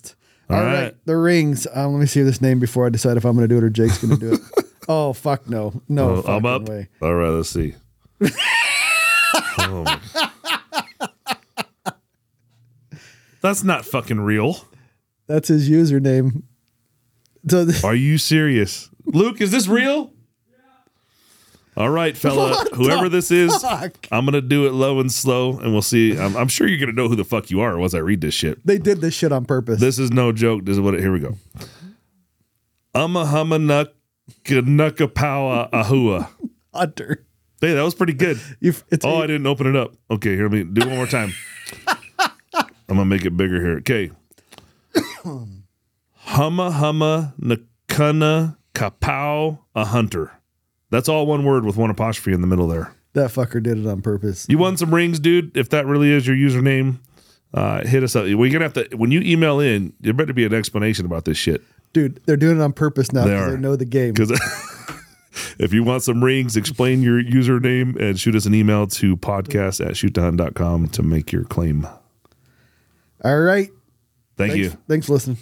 Speaker 2: All
Speaker 1: All
Speaker 2: right.
Speaker 1: right.
Speaker 2: the rings. Uh, let me see this name before I decide if I'm going to do it or Jake's going to do it. oh fuck no, no,
Speaker 1: Oh, I'm up.
Speaker 2: way.
Speaker 1: All right, let's see. Oh That's not fucking real.
Speaker 2: That's his username. So th-
Speaker 1: Are you serious, Luke? Is this real? All right, fella. Whoever this is,
Speaker 2: fuck?
Speaker 1: I'm gonna do it low and slow, and we'll see. I'm, I'm sure you're gonna know who the fuck you are once I read this shit.
Speaker 2: they did this shit on purpose.
Speaker 1: This is no joke. This is what. It, here we go. Umma humma nuck nucka ahua.
Speaker 2: Hunter.
Speaker 1: Hey, that was pretty good.
Speaker 2: You, it's
Speaker 1: Oh, I didn't open it up. Okay, here let me do it one more time. I'm gonna make it bigger here. Okay. humma humma nakuna kapow a hunter. That's all one word with one apostrophe in the middle there.
Speaker 2: that fucker did it on purpose.
Speaker 1: You won some rings, dude. If that really is your username, uh, hit us up. We're gonna have to when you email in. There better be an explanation about this shit.
Speaker 2: Dude, they're doing it on purpose now
Speaker 1: They
Speaker 2: because
Speaker 1: are.
Speaker 2: they know the game.
Speaker 1: Because if you want some rings, explain your username and shoot us an email to podcast at shoot2hunt.com to make your claim.
Speaker 2: All right.
Speaker 1: Thank
Speaker 2: Thanks,
Speaker 1: you.
Speaker 2: thanks for listening.